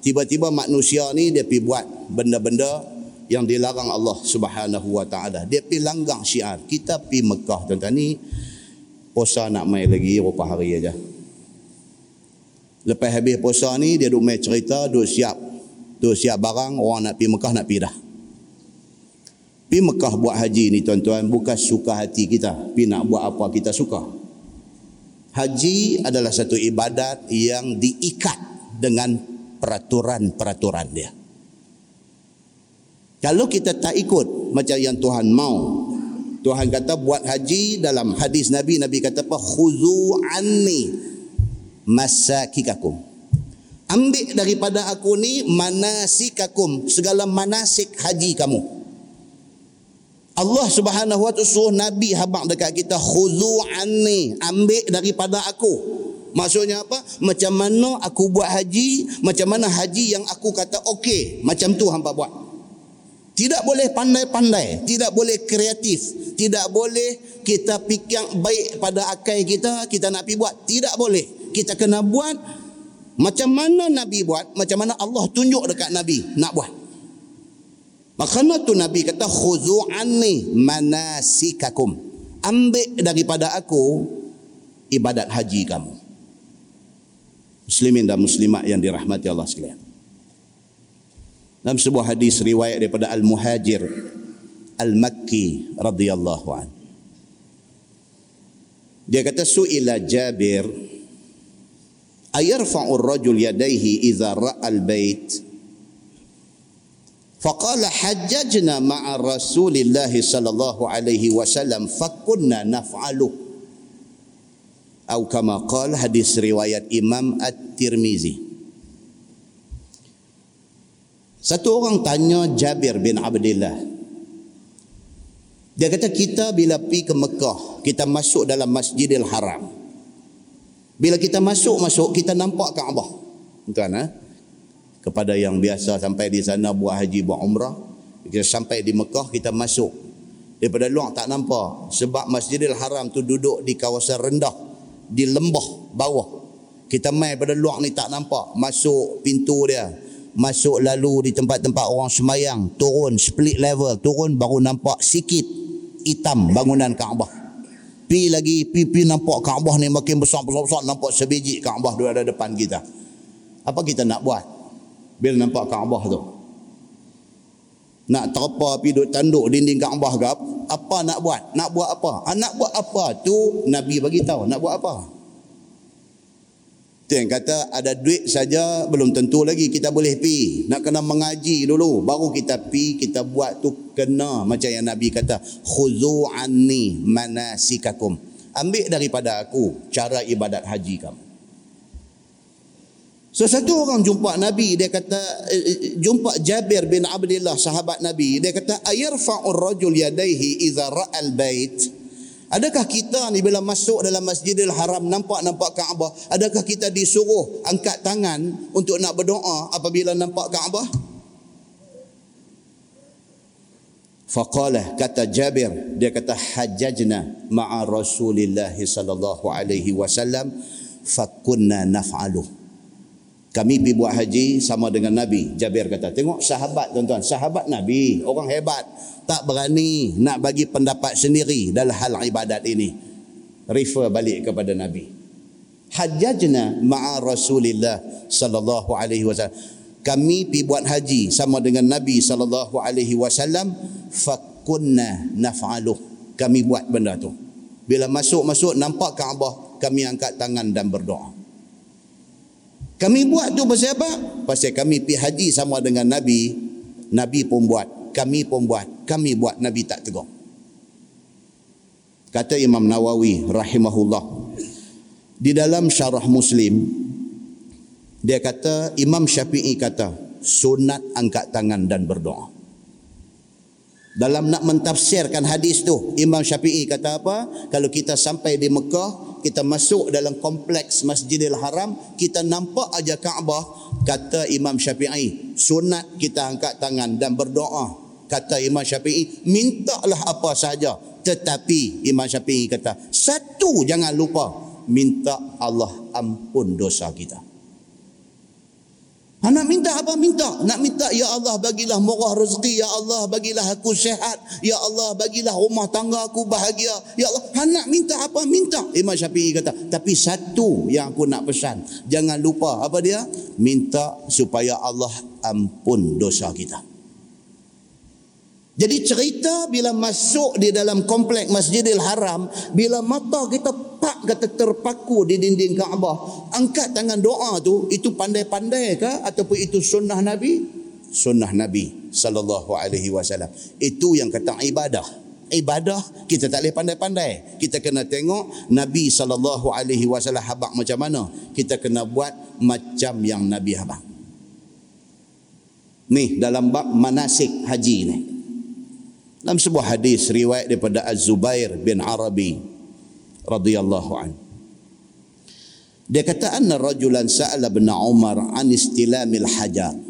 Speaker 1: Tiba-tiba manusia ni dia pi buat benda-benda yang dilarang Allah Subhanahu wa taala. Dia pi langgar syiar. Kita pi Mekah tuan-tuan ni puasa nak mai lagi berapa hari aja. Lepas habis puasa ni dia duk mai cerita, duk siap. Duk siap barang orang nak pi Mekah nak pi dah. Pi Mekah buat haji ni tuan-tuan bukan suka hati kita. Pi nak buat apa kita suka. Haji adalah satu ibadat yang diikat dengan peraturan-peraturan dia. Kalau kita tak ikut macam yang Tuhan mau, Tuhan kata buat haji dalam hadis Nabi, Nabi kata apa? Khuzu anni masakikakum. Ambil daripada aku ni manasikakum, segala manasik haji kamu. Allah Subhanahu wa taala suruh nabi habaq dekat kita khuzu anni ambil daripada aku. Maksudnya apa? Macam mana aku buat haji macam mana haji yang aku kata okey macam tu hangpa buat. Tidak boleh pandai-pandai tidak boleh kreatif tidak boleh kita fikir baik pada akal kita kita nak pi buat. Tidak boleh. Kita kena buat macam mana nabi buat macam mana Allah tunjuk dekat nabi nak buat Makanya tu Nabi kata khuzu anni manasikakum. Ambil daripada aku ibadat haji kamu. Muslimin dan muslimat yang dirahmati Allah sekalian. Dalam sebuah hadis riwayat daripada Al-Muhajir Al-Makki radhiyallahu an. Dia kata suila Jabir ayarfa'u ar-rajul yadayhi idza ra'a al-bait Faqala hajjajna ma'a Rasulillah sallallahu alaihi wasallam fakunna naf'alu. Atau kama qala hadis riwayat Imam At-Tirmizi. Satu orang tanya Jabir bin Abdullah. Dia kata kita bila pergi ke Mekah, kita masuk dalam Masjidil Haram. Bila kita masuk masuk kita nampak Kaabah. Tuan eh? Kepada yang biasa sampai di sana buat haji buat umrah. Kita sampai di Mekah kita masuk. Daripada luar tak nampak. Sebab Masjidil Haram tu duduk di kawasan rendah di lembah bawah. Kita mai pada luar ni tak nampak. Masuk pintu dia. Masuk lalu di tempat-tempat orang semayang. Turun split level turun baru nampak sikit hitam bangunan Kaabah. Pi lagi pi pi nampak Kaabah ni makin besar besar besar nampak sebiji Kaabah duduk ada depan kita. Apa kita nak buat bila nampak Kaabah tu. Nak terpa pergi duduk tanduk dinding Kaabah ke apa nak buat? Nak buat apa? Ha, nak buat apa tu Nabi bagi tahu nak buat apa. Tu yang kata ada duit saja belum tentu lagi kita boleh pi. Nak kena mengaji dulu baru kita pi kita buat tu kena macam yang Nabi kata khuzu anni manasikakum. Ambil daripada aku cara ibadat haji kamu. So satu orang jumpa Nabi dia kata eh, eh, jumpa Jabir bin Abdullah sahabat Nabi dia kata ayarfa'ur rajul yadayhi idza ra'al bait? Adakah kita ni bila masuk dalam Masjidil Haram nampak-nampak Kaabah adakah kita disuruh angkat tangan untuk nak berdoa apabila nampak Kaabah? Faqala kata Jabir dia kata hajjajna ma'a Rasulillah sallallahu alaihi wasallam fakunna naf'aluhu kami pergi buat haji sama dengan Nabi. Jabir kata, tengok sahabat tuan-tuan, sahabat Nabi, orang hebat. Tak berani nak bagi pendapat sendiri dalam hal ibadat ini. Refer balik kepada Nabi. Hajjajna ma'a Rasulillah sallallahu alaihi wasallam. Kami pergi buat haji sama dengan Nabi sallallahu alaihi wasallam fakunna naf'aluh. Kami buat benda tu. Bila masuk-masuk nampak Kaabah, kami angkat tangan dan berdoa. Kami buat tu pasal apa? Pasal kami pergi haji sama dengan Nabi. Nabi pun buat. Kami pun buat. Kami buat. Nabi tak tegur. Kata Imam Nawawi rahimahullah. Di dalam syarah Muslim. Dia kata, Imam Syafi'i kata, sunat angkat tangan dan berdoa. Dalam nak mentafsirkan hadis tu, Imam Syafi'i kata apa? Kalau kita sampai di Mekah, kita masuk dalam kompleks Masjidil Haram, kita nampak aja Kaabah, kata Imam Syafi'i, sunat kita angkat tangan dan berdoa. kata Imam Syafi'i mintalah apa saja tetapi Imam Syafi'i kata satu jangan lupa minta Allah ampun dosa kita Ha, nak minta apa? Minta. Nak minta, Ya Allah bagilah murah rezeki. Ya Allah bagilah aku sehat. Ya Allah bagilah rumah tangga aku bahagia. Ya Allah. Ha, nak minta apa? Minta. Imam Syafi'i kata. Tapi satu yang aku nak pesan. Jangan lupa. Apa dia? Minta supaya Allah ampun dosa kita. Jadi cerita bila masuk di dalam komplek Masjidil Haram, bila mata kita pak kata terpaku di dinding Kaabah, angkat tangan doa tu, itu pandai-pandai ke ataupun itu sunnah Nabi? Sunnah Nabi sallallahu alaihi wasallam. Itu yang kata ibadah. Ibadah kita tak boleh pandai-pandai. Kita kena tengok Nabi sallallahu alaihi wasallam habaq macam mana. Kita kena buat macam yang Nabi habaq. Ni dalam bab manasik haji ni Dalam sebuah hadis riwayat daripada Az-Zubair bin Arabi radhiyallahu an. Dia kata anna rajulan sa'ala bin Umar an istilamil hajar.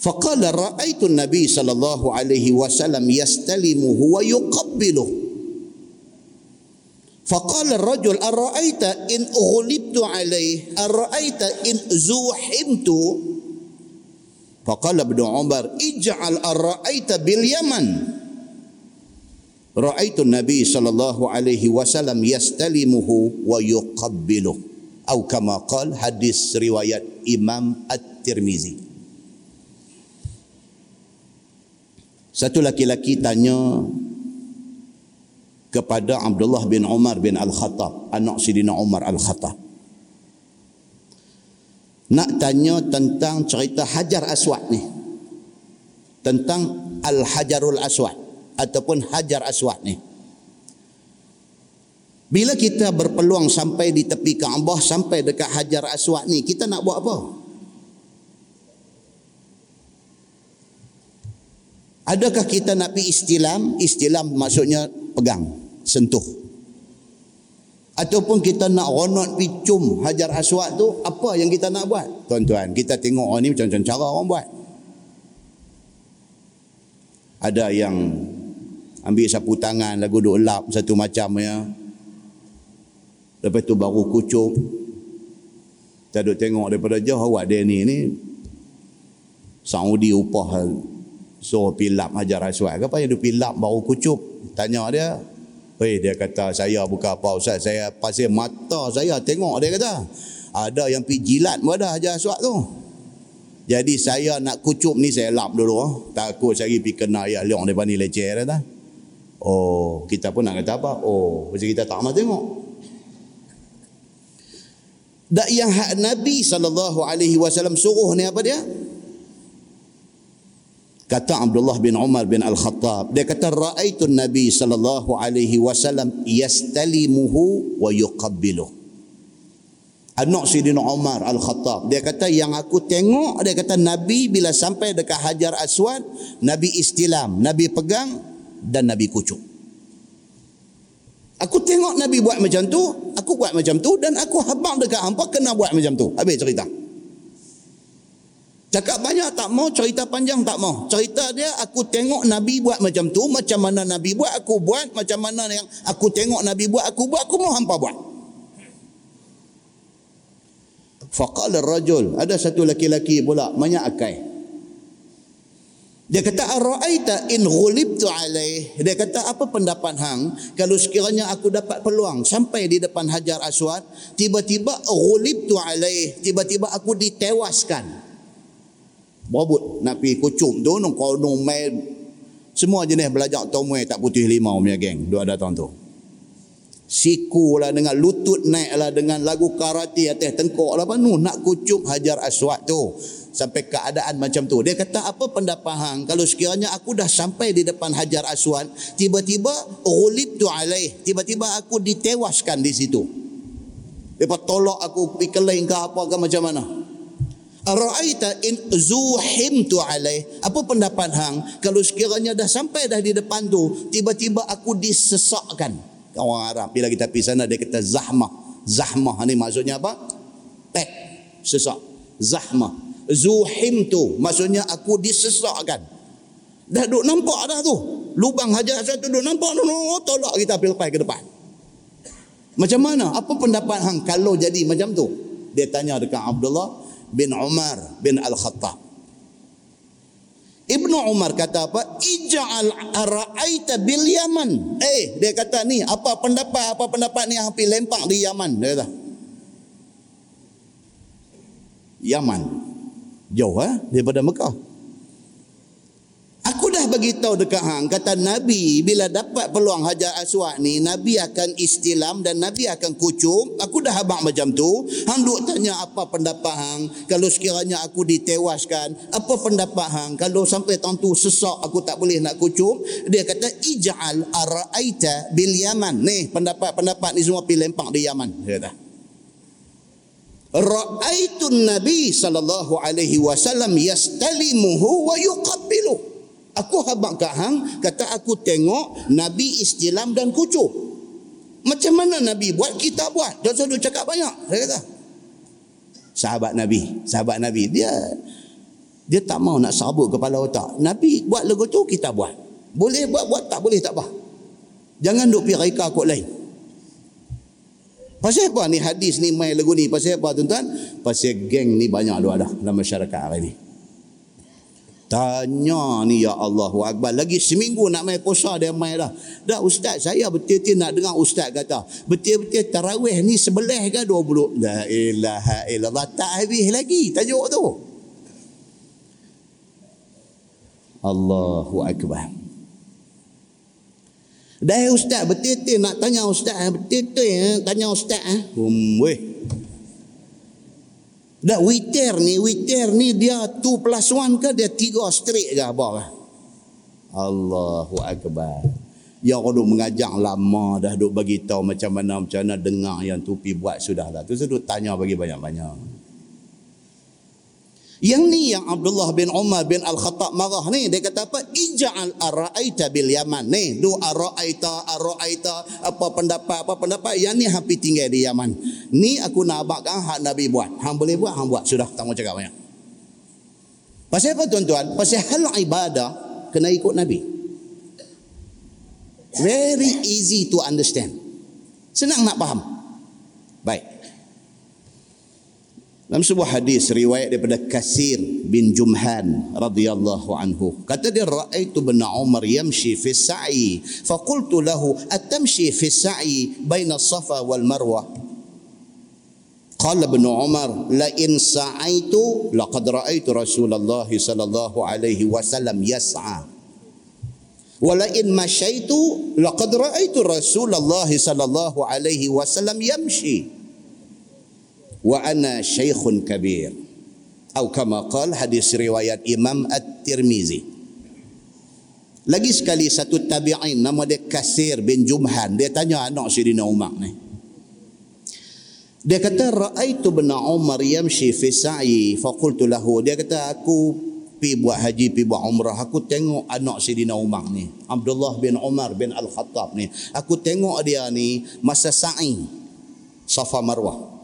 Speaker 1: فقال رأيت النبي صلى الله عليه وسلم يستلمه ويقبله فقال الرجل أرأيت إن أغلبت عليه أرأيت إن زوحمت Faqala Ibn Umar, "Ij'al ar-ra'aita bil Yaman." Ra'aitu Nabi sallallahu alaihi wasallam yastalimuhu wa yuqabbilu. Atau kama qal hadis riwayat Imam At-Tirmizi. Satu laki-laki tanya kepada Abdullah bin Umar bin Al-Khattab, anak Sidina Umar Al-Khattab nak tanya tentang cerita Hajar Aswad ni. Tentang Al-Hajarul Aswad ataupun Hajar Aswad ni. Bila kita berpeluang sampai di tepi Kaabah sampai dekat Hajar Aswad ni, kita nak buat apa? Adakah kita nak pergi istilam? Istilam maksudnya pegang, sentuh ataupun kita nak ronot picum hajar aswad tu apa yang kita nak buat? Tuan-tuan kita tengok orang ni macam-macam cara orang buat. Ada yang ambil sapu tangan lagu duk lap satu macam ya. Lepas tu baru kucuk. Kita duk tengok daripada jauh awak dia ni ni Saudi upah so pilap hajar aswad. Apa yang dia pilap baru kucuk? Tanya dia Hei, dia kata saya bukan apa Ustaz saya pasir mata saya tengok dia kata. Ada yang pergi jilat ada hajar aswad tu. Jadi saya nak kucup ni saya lap dulu oh. takut saya pergi kena ayah leong daripada ni leceh kata. Oh kita pun nak kata apa? Oh macam kita tak mahu tengok. Dan yang Nabi SAW suruh ni apa dia Kata Abdullah bin Umar bin Al-Khattab, dia kata ra'aitun Nabi sallallahu alaihi wasallam yastalimuhu wa yuqabbiluh. Anak Sidina Umar Al-Khattab, dia kata yang aku tengok dia kata Nabi bila sampai dekat Hajar Aswad, Nabi istilam, Nabi pegang dan Nabi kucuk. Aku tengok Nabi buat macam tu, aku buat macam tu dan aku habang dekat hampa kena buat macam tu. Habis cerita. Cakap banyak tak mau, cerita panjang tak mau. Cerita dia aku tengok Nabi buat macam tu, macam mana Nabi buat aku buat, macam mana yang aku tengok Nabi buat aku buat, aku mau hampa buat. Faqala rajul, ada satu laki-laki pula banyak akai. Dia kata araaita in ghulibtu alaih. Dia kata apa pendapat hang kalau sekiranya aku dapat peluang sampai di depan Hajar Aswad, tiba-tiba ghulibtu alaih, tiba-tiba aku ditewaskan. Berebut nak pergi kucuk tu kau nung main semua jenis belajar tomai tak putih limau punya geng dua datang tu. Siku lah dengan lutut naik lah dengan lagu karate atas tengkok lah penuh nak kucuk hajar aswad tu sampai keadaan macam tu. Dia kata apa pendapat hang kalau sekiranya aku dah sampai di depan hajar aswad tiba-tiba ulib tu alaih tiba-tiba aku ditewaskan di situ. Lepas tolak aku pergi ke apa ke macam mana? Ara'aita in zuhimtu alaih. Apa pendapat hang kalau sekiranya dah sampai dah di depan tu, tiba-tiba aku disesakkan. Orang Arab bila kita pergi sana dia kata zahmah. Zahmah ni maksudnya apa? Pek. Sesak. Zahmah. zuhim tu maksudnya aku disesakkan dah duk nampak dah tu lubang hajar aswad tu duk nampak no, no, tolak kita pergi ke depan macam mana apa pendapat hang kalau jadi macam tu dia tanya dekat Abdullah bin Umar bin Al-Khattab Ibnu Umar kata apa? Ija'al ara'aita bil Yaman. Eh, dia kata ni, apa pendapat apa pendapat ni yang pergi lempak di Yaman? Dia kata. Yaman. Jauh eh daripada Mekah. Aku dah bagi tahu dekat hang kata Nabi bila dapat peluang Hajar Aswad ni Nabi akan istilam dan Nabi akan kucuk. Aku dah habaq macam tu. Hang duk tanya apa pendapat hang kalau sekiranya aku ditewaskan, apa pendapat hang kalau sampai tahun tu sesak aku tak boleh nak kucuk. Dia kata ij'al ara'aita bil Yaman. Nih pendapat-pendapat ni semua pi lempak di Yaman. Dia kata. Ra'aitun Nabi sallallahu alaihi wasallam yastalimuhu wa yuqabbiluhu. Aku habak kat hang, kata aku tengok Nabi istilam dan kucuk. Macam mana Nabi buat, kita buat. Dia selalu cakap banyak. Saya kata. Sahabat Nabi. Sahabat Nabi. Dia dia tak mau nak sabut kepala otak. Nabi buat lagu tu, kita buat. Boleh buat, buat. Tak boleh, tak apa. Jangan duk pergi reka kot lain. Pasal apa ni hadis ni main lagu ni? Pasal apa tuan-tuan? Pasal geng ni banyak lu ada dalam masyarakat hari ni. Tanya ni ya Allah Akbar. Lagi seminggu nak main puasa dia main dah. Dah ustaz saya betul-betul nak dengar ustaz kata. Betul-betul tarawih ni sebelah ke dua puluh. La ilaha illallah. Tak habis lagi tajuk tu. Allahu Akbar. Dah ustaz betul-betul nak tanya ustaz. Betul-betul eh, tanya ustaz. Eh. Hmm, weh. Dah witir ni, witir ni dia 2 plus 1 ke dia 3 straight ke apa ke? Allahu Akbar. Yang orang duk mengajar lama dah duk bagi tahu macam mana macam mana dengar yang tupi buat sudah lah. Tu saya duk tanya bagi banyak-banyak. Yang ni yang Abdullah bin Umar bin Al-Khattab marah ni. Dia kata apa? Ija'al ara'aita bil Yaman. Ni, du ara'aita, ara'aita, apa pendapat, apa pendapat. Yang ni hampir tinggal di Yaman. Ni aku nak abakkan hak Nabi buat. Hang boleh buat, hang buat. Sudah, tak mau cakap banyak. Pasal apa tuan-tuan? Pasal hal ibadah, kena ikut Nabi. Very easy to understand. Senang nak faham. Baik. Dalam sebuah hadis riwayat daripada Kasir bin Jumhan radhiyallahu anhu. Kata dia raaitu bin Umar yamshi fi sa'i fa qultu lahu atamshi fi sa'i baina Safa wal Marwah. Qala bin Umar la in sa'aitu laqad raaitu Rasulullah sallallahu alaihi wasallam yas'a. Wala in masyaitu laqad raaitu Rasulullah sallallahu alaihi wasallam yamshi wa ana syaikhun kabir. Atau kama qal hadis riwayat Imam At-Tirmizi. Lagi sekali satu tabi'in nama dia Kasir bin Jumhan. Dia tanya anak Sayyidina Umar ni. Dia kata raaitu bin Umar yamshi fi sa'i fa qultu lahu. Dia kata aku pi buat haji pi buat umrah. Aku tengok anak Sayyidina Umar ni Abdullah bin Umar bin Al-Khattab ni. Aku tengok dia ni masa sa'i Safa Marwah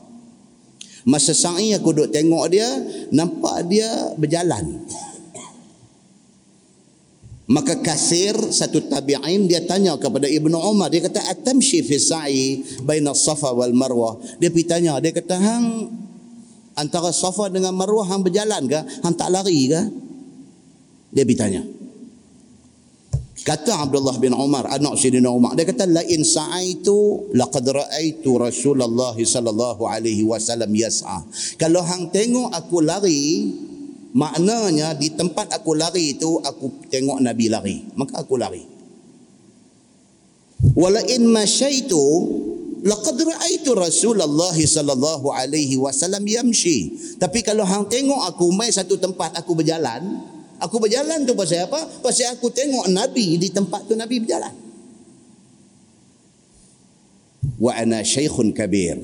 Speaker 1: Masa sa'i aku duduk tengok dia, nampak dia berjalan. Maka kasir satu tabi'in dia tanya kepada Ibnu Umar. Dia kata atamshi fi sa'i baina Safa wal Marwah dia pergi tanya. Dia kata hang antara Safa dengan Marwah hang berjalan ke? Hang tak lari ke? Dia pergi tanya Kata Abdullah bin Umar, anak Sayyidina Umar, dia kata la in sa'aitu laqad ra'aitu Rasulullah sallallahu alaihi wasallam yas'a. Kalau hang tengok aku lari, maknanya di tempat aku lari itu aku tengok Nabi lari, maka aku lari. Wala in masyaitu laqad ra'aitu Rasulullah sallallahu alaihi wasallam yamshi. Tapi kalau hang tengok aku mai satu tempat aku berjalan, Aku berjalan tu pasal apa? Pasal aku tengok Nabi di tempat tu Nabi berjalan. Wa ana syaikhun kabir.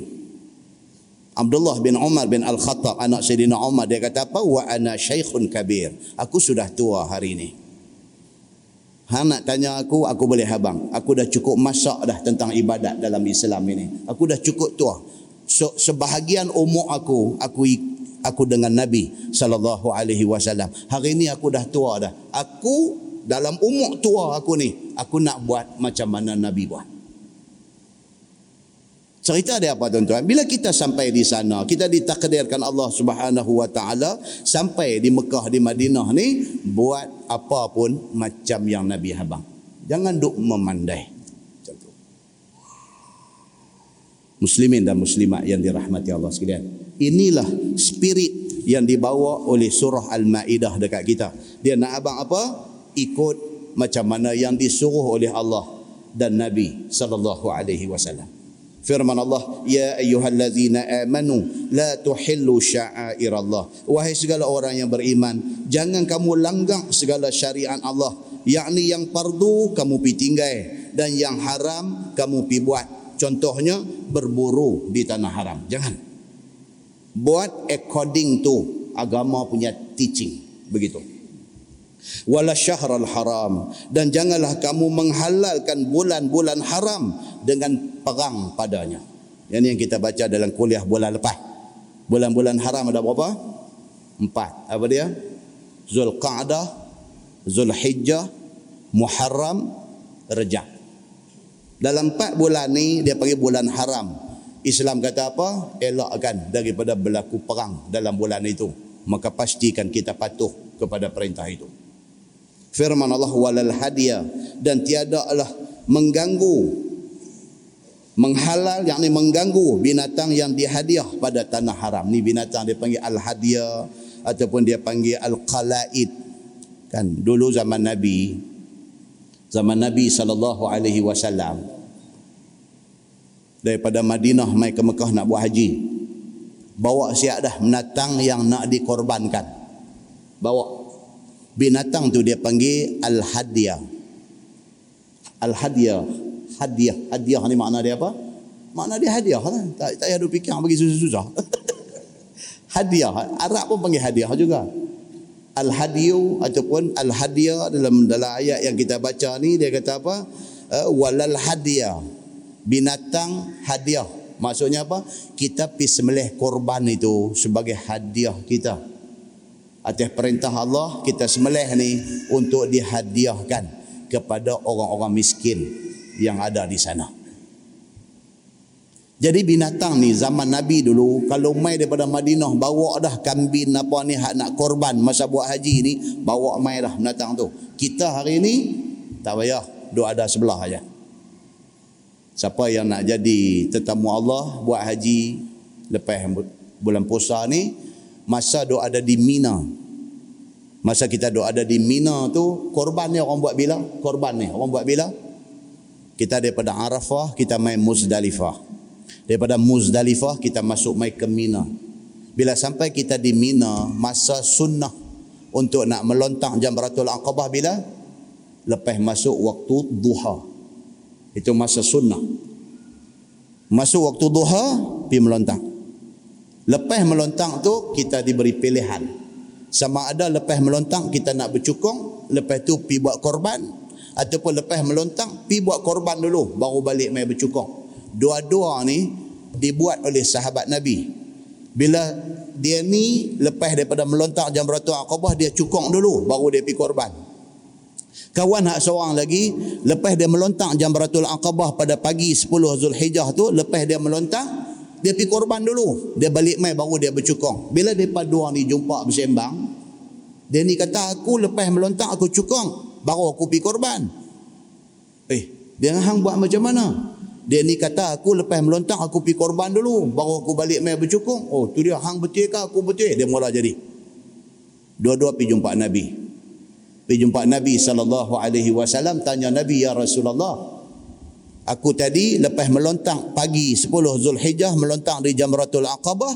Speaker 1: Abdullah bin Umar bin Al-Khattab anak Sayyidina Umar dia kata apa? Wa ana syaikhun kabir. Aku sudah tua hari ini. Ha nak tanya aku, aku boleh habang. Aku dah cukup masak dah tentang ibadat dalam Islam ini. Aku dah cukup tua. So, sebahagian umur aku, aku aku dengan Nabi sallallahu alaihi wasallam. Hari ini aku dah tua dah. Aku dalam umur tua aku ni, aku nak buat macam mana Nabi buat. Cerita dia apa tuan-tuan? Bila kita sampai di sana, kita ditakdirkan Allah Subhanahu wa taala sampai di Mekah di Madinah ni buat apa pun macam yang Nabi habang. Jangan duk memandai. Muslimin dan muslimat yang dirahmati Allah sekalian. Inilah spirit yang dibawa oleh surah Al-Maidah dekat kita. Dia nak abang apa? Ikut macam mana yang disuruh oleh Allah dan Nabi sallallahu alaihi wasallam. Firman Allah ya ayyuhallazina amanu la tuhillu sya'airallah. Wahai segala orang yang beriman jangan kamu langgang segala syariat Allah. Yakni yang fardu kamu pi tinggal. Dan yang haram kamu pi buat. Contohnya berburu di tanah haram. Jangan buat according to agama punya teaching. Begitu. Wala syahral haram. Dan janganlah kamu menghalalkan bulan-bulan haram dengan perang padanya. Ini yang kita baca dalam kuliah bulan lepas. Bulan-bulan haram ada berapa? empat. Apa dia? Zulqa'dah Zulhijjah Muharram Rejab dalam empat bulan ni dia panggil bulan haram Islam kata apa? elakkan daripada berlaku perang dalam bulan itu. Maka pastikan kita patuh kepada perintah itu. Firman Allah walal hadiah dan tiada Allah mengganggu menghalal yakni mengganggu binatang yang dihadiah pada tanah haram. Ni binatang dia panggil al hadiah ataupun dia panggil al qalaid kan dulu zaman nabi zaman nabi sallallahu alaihi wasallam daripada Madinah mai ke Mekah nak buat haji bawa siap dah binatang yang nak dikorbankan bawa binatang tu dia panggil al-hadiah. Al-hadiah. Hadiah. Hadiah ni makna dia apa? Makna dia hadiah lah. Tak, tak payah fikir bagi susah-susah. hadiah. Arab pun panggil hadiah juga. Al-hadiyu ataupun al-hadiah dalam dalam ayat yang kita baca ni dia kata apa? Uh, walal hadiah. Binatang hadiah. Maksudnya apa? Kita pergi sembelih korban itu sebagai hadiah kita atas perintah Allah kita sembelih ni untuk dihadiahkan kepada orang-orang miskin yang ada di sana. Jadi binatang ni zaman Nabi dulu kalau mai daripada Madinah bawa dah kambing apa ni hak nak korban masa buat haji ni bawa mai dah binatang tu. Kita hari ni tak payah duk ada sebelah aja. Siapa yang nak jadi tetamu Allah buat haji lepas bulan puasa ni masa duk ada di Mina. Masa kita duk ada di Mina tu, korban ni orang buat bila? Korban ni orang buat bila? Kita daripada Arafah, kita main Muzdalifah. Daripada Muzdalifah, kita masuk main ke Mina. Bila sampai kita di Mina, masa sunnah untuk nak melontar Jamratul Aqabah bila? Lepas masuk waktu duha. Itu masa sunnah. Masuk waktu duha, pergi melontar. Lepas melontang tu kita diberi pilihan. Sama ada lepas melontang kita nak bercukong, lepas tu pi buat korban ataupun lepas melontang pi buat korban dulu baru balik mai bercukong. Dua-dua ni dibuat oleh sahabat Nabi. Bila dia ni lepas daripada melontang Jamratul Aqabah dia cukong dulu baru dia pi korban. Kawan hak seorang lagi lepas dia melontang Jamratul Aqabah pada pagi 10 Zulhijjah tu lepas dia melontang dia pergi korban dulu. Dia balik mai baru dia bercukong. Bila depa dua ni jumpa bersembang dia ni kata aku lepas melontak aku cukong. Baru aku pergi korban. Eh dia hang buat macam mana? Dia ni kata aku lepas melontak aku pergi korban dulu. Baru aku balik mai bercukong. Oh tu dia hang betul ke aku betul dia mula jadi. Dua-dua pergi jumpa nabi pergi jumpa nabi sallallahu alaihi wasallam tanya nabi ya rasulullah Aku tadi lepas melontang pagi 10 Zulhijjah melontang di Jamratul Aqabah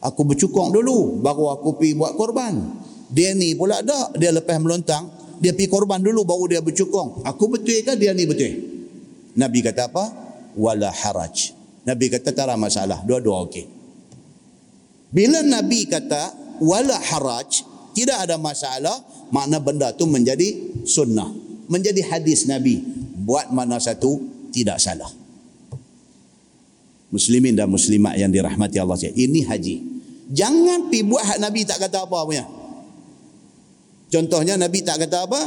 Speaker 1: aku bercukong dulu baru aku pergi buat korban. Dia ni pula tak dia lepas melontang dia pergi korban dulu baru dia bercukong. Aku betul ke dia ni betul? Nabi kata apa? Wala haraj. Nabi kata tak ada masalah. Dua-dua okey. Bila Nabi kata wala haraj, tidak ada masalah, makna benda tu menjadi sunnah. Menjadi hadis Nabi buat mana satu tidak salah. Muslimin dan muslimat yang dirahmati Allah sekalian. Ini haji. Jangan pi buat hak Nabi tak kata apa punya. Contohnya Nabi tak kata apa?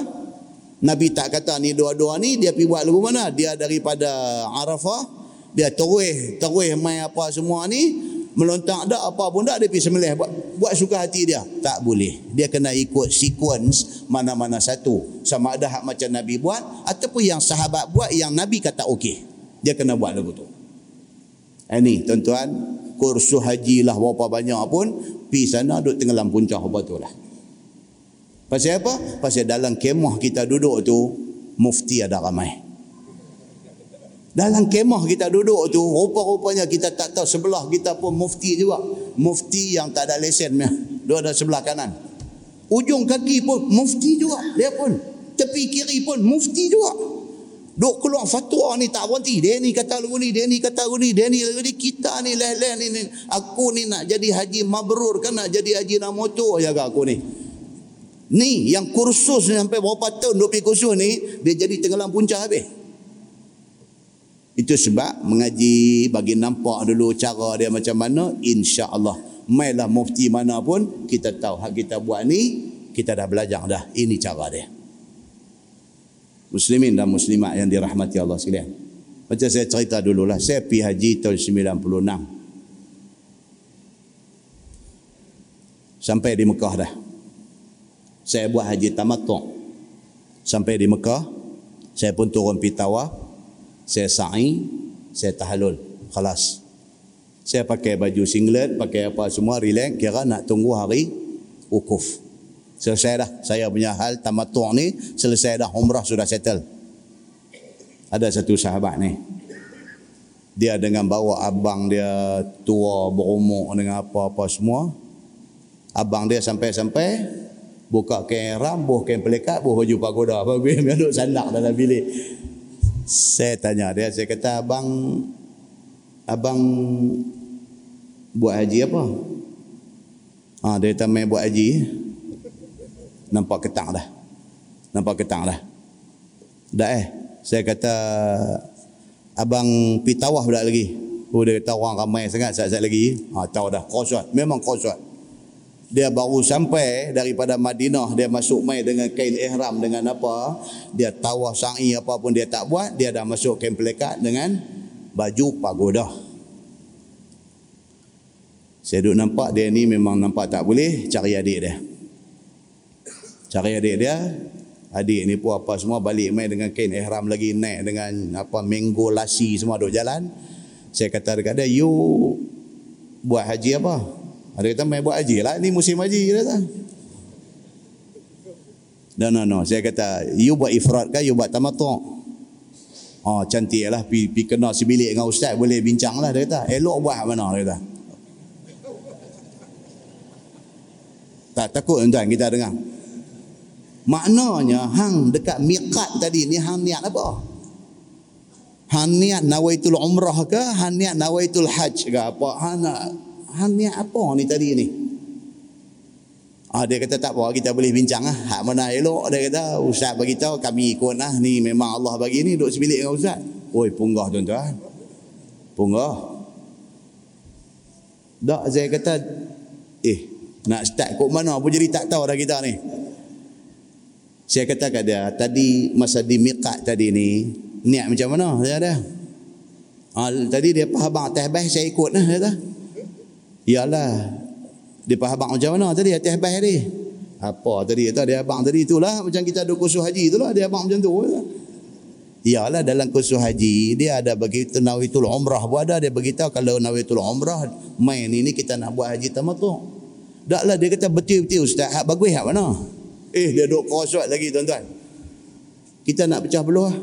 Speaker 1: Nabi tak kata ni dua-dua ni dia pi buat lagu mana? Dia daripada Arafah, dia terus terus mai apa semua ni, melontak dak apa pun dak dia pi sembelih buat, buat suka hati dia. Tak boleh. Dia kena ikut sequence mana-mana satu. Sama ada hak macam Nabi buat ataupun yang sahabat buat yang Nabi kata okey. Dia kena buat lagu tu. Ini tuan-tuan, kursus haji lah berapa banyak pun, pi sana duduk tenggelam puncak apa tu lah. Pasal apa? Pasal dalam kemah kita duduk tu, mufti ada ramai. Dalam kemah kita duduk tu, rupa-rupanya kita tak tahu sebelah kita pun mufti juga. Mufti yang tak ada lesen. Dia ada sebelah kanan. Ujung kaki pun mufti juga. Dia pun. Tepi kiri pun mufti juga. Duk keluar fatwa ni tak berhenti. Dia ni kata lagu ni, dia ni kata lagu ni, dia ni lagu ni. Kita ni leh-leh ni, ni. Aku ni nak jadi haji mabrur kan nak jadi haji nak motor ya aku ni. Ni yang kursus ni sampai berapa tahun duk pergi kursus ni, dia jadi tenggelam puncak habis. Itu sebab mengaji bagi nampak dulu cara dia macam mana, insya-Allah. Mailah mufti mana pun kita tahu hak kita buat ni, kita dah belajar dah. Ini cara dia muslimin dan muslimat yang dirahmati Allah sekalian. Macam saya cerita dululah, saya pergi haji tahun 96. Sampai di Mekah dah. Saya buat haji tamattu'. Sampai di Mekah, saya pun turun pergi tawaf, saya sa'i, saya tahalul. Khalas. Saya pakai baju singlet, pakai apa semua, relax, kira nak tunggu hari wukuf. Selesai dah. Saya punya hal tamatuk ni selesai dah. Umrah sudah settle. Ada satu sahabat ni. Dia dengan bawa abang dia tua berumur dengan apa-apa semua. Abang dia sampai-sampai buka kain ram, buh kain pelikat, buh baju pagoda. Apa dia duduk sandak dalam bilik. Saya tanya dia, saya kata abang abang buat haji apa? Ah, dia kata main buat haji nampak ketang dah. Nampak ketang dah. Dah eh. Saya kata abang pi tawaf dah lagi. Oh dia kata orang ramai sangat saat-saat lagi. Ha tahu dah kosot. Memang kosot. Dia baru sampai daripada Madinah dia masuk mai dengan kain ihram dengan apa? Dia tawaf sa'i apa pun dia tak buat, dia dah masuk kain pelekat dengan baju pagoda. Saya duduk nampak dia ni memang nampak tak boleh cari adik dia. Cari adik dia, adik ni pun apa semua balik main dengan kain ihram lagi naik dengan apa mango lasi semua duk jalan. Saya kata dekat dia, you buat haji apa? Ada kata main buat haji lah, ni musim haji dia kata. No, no, no. Saya kata, you buat ifrat kan, you buat tamatuk. Oh, cantik lah. Pi, pi kena sebilik dengan ustaz, boleh bincang lah. Dia kata, elok buat mana? Dia kata. Tak takut tuan kita dengar. Maknanya hang dekat miqat tadi ni hang niat apa? Hang niat nawaitul umrah ke? Hang niat nawaitul hajj ke apa? Hang, hang niat apa ni tadi ni? Ah, dia kata tak apa, kita boleh bincang lah. Hak mana elok, dia kata, Ustaz bagi tahu kami ikut lah. Ni memang Allah bagi ni, duduk sebilik dengan Ustaz. Oi, punggah tuan-tuan. Punggah. Tak, saya kata, eh, nak start kok mana pun jadi tak tahu dah kita ni. Saya kata kat dia, tadi masa di miqat tadi ni, niat macam mana? Saya ada. Ha, tadi dia faham bah saya ikut lah. Kata. Yalah. Dia faham macam mana tadi atas bah ni? Apa tadi? Kata dia abang tadi itulah. Macam kita ada kursus haji itulah. Dia abang macam tu. Yalah dalam kursus haji dia ada begitu nawitul umrah pun ada dia beritahu kalau nawitul umrah main ini kita nak buat haji tamattu. Taklah dia kata betul-betul ustaz hak bagus hak mana? Eh dia duduk kosot lagi tuan-tuan. Kita nak pecah belah.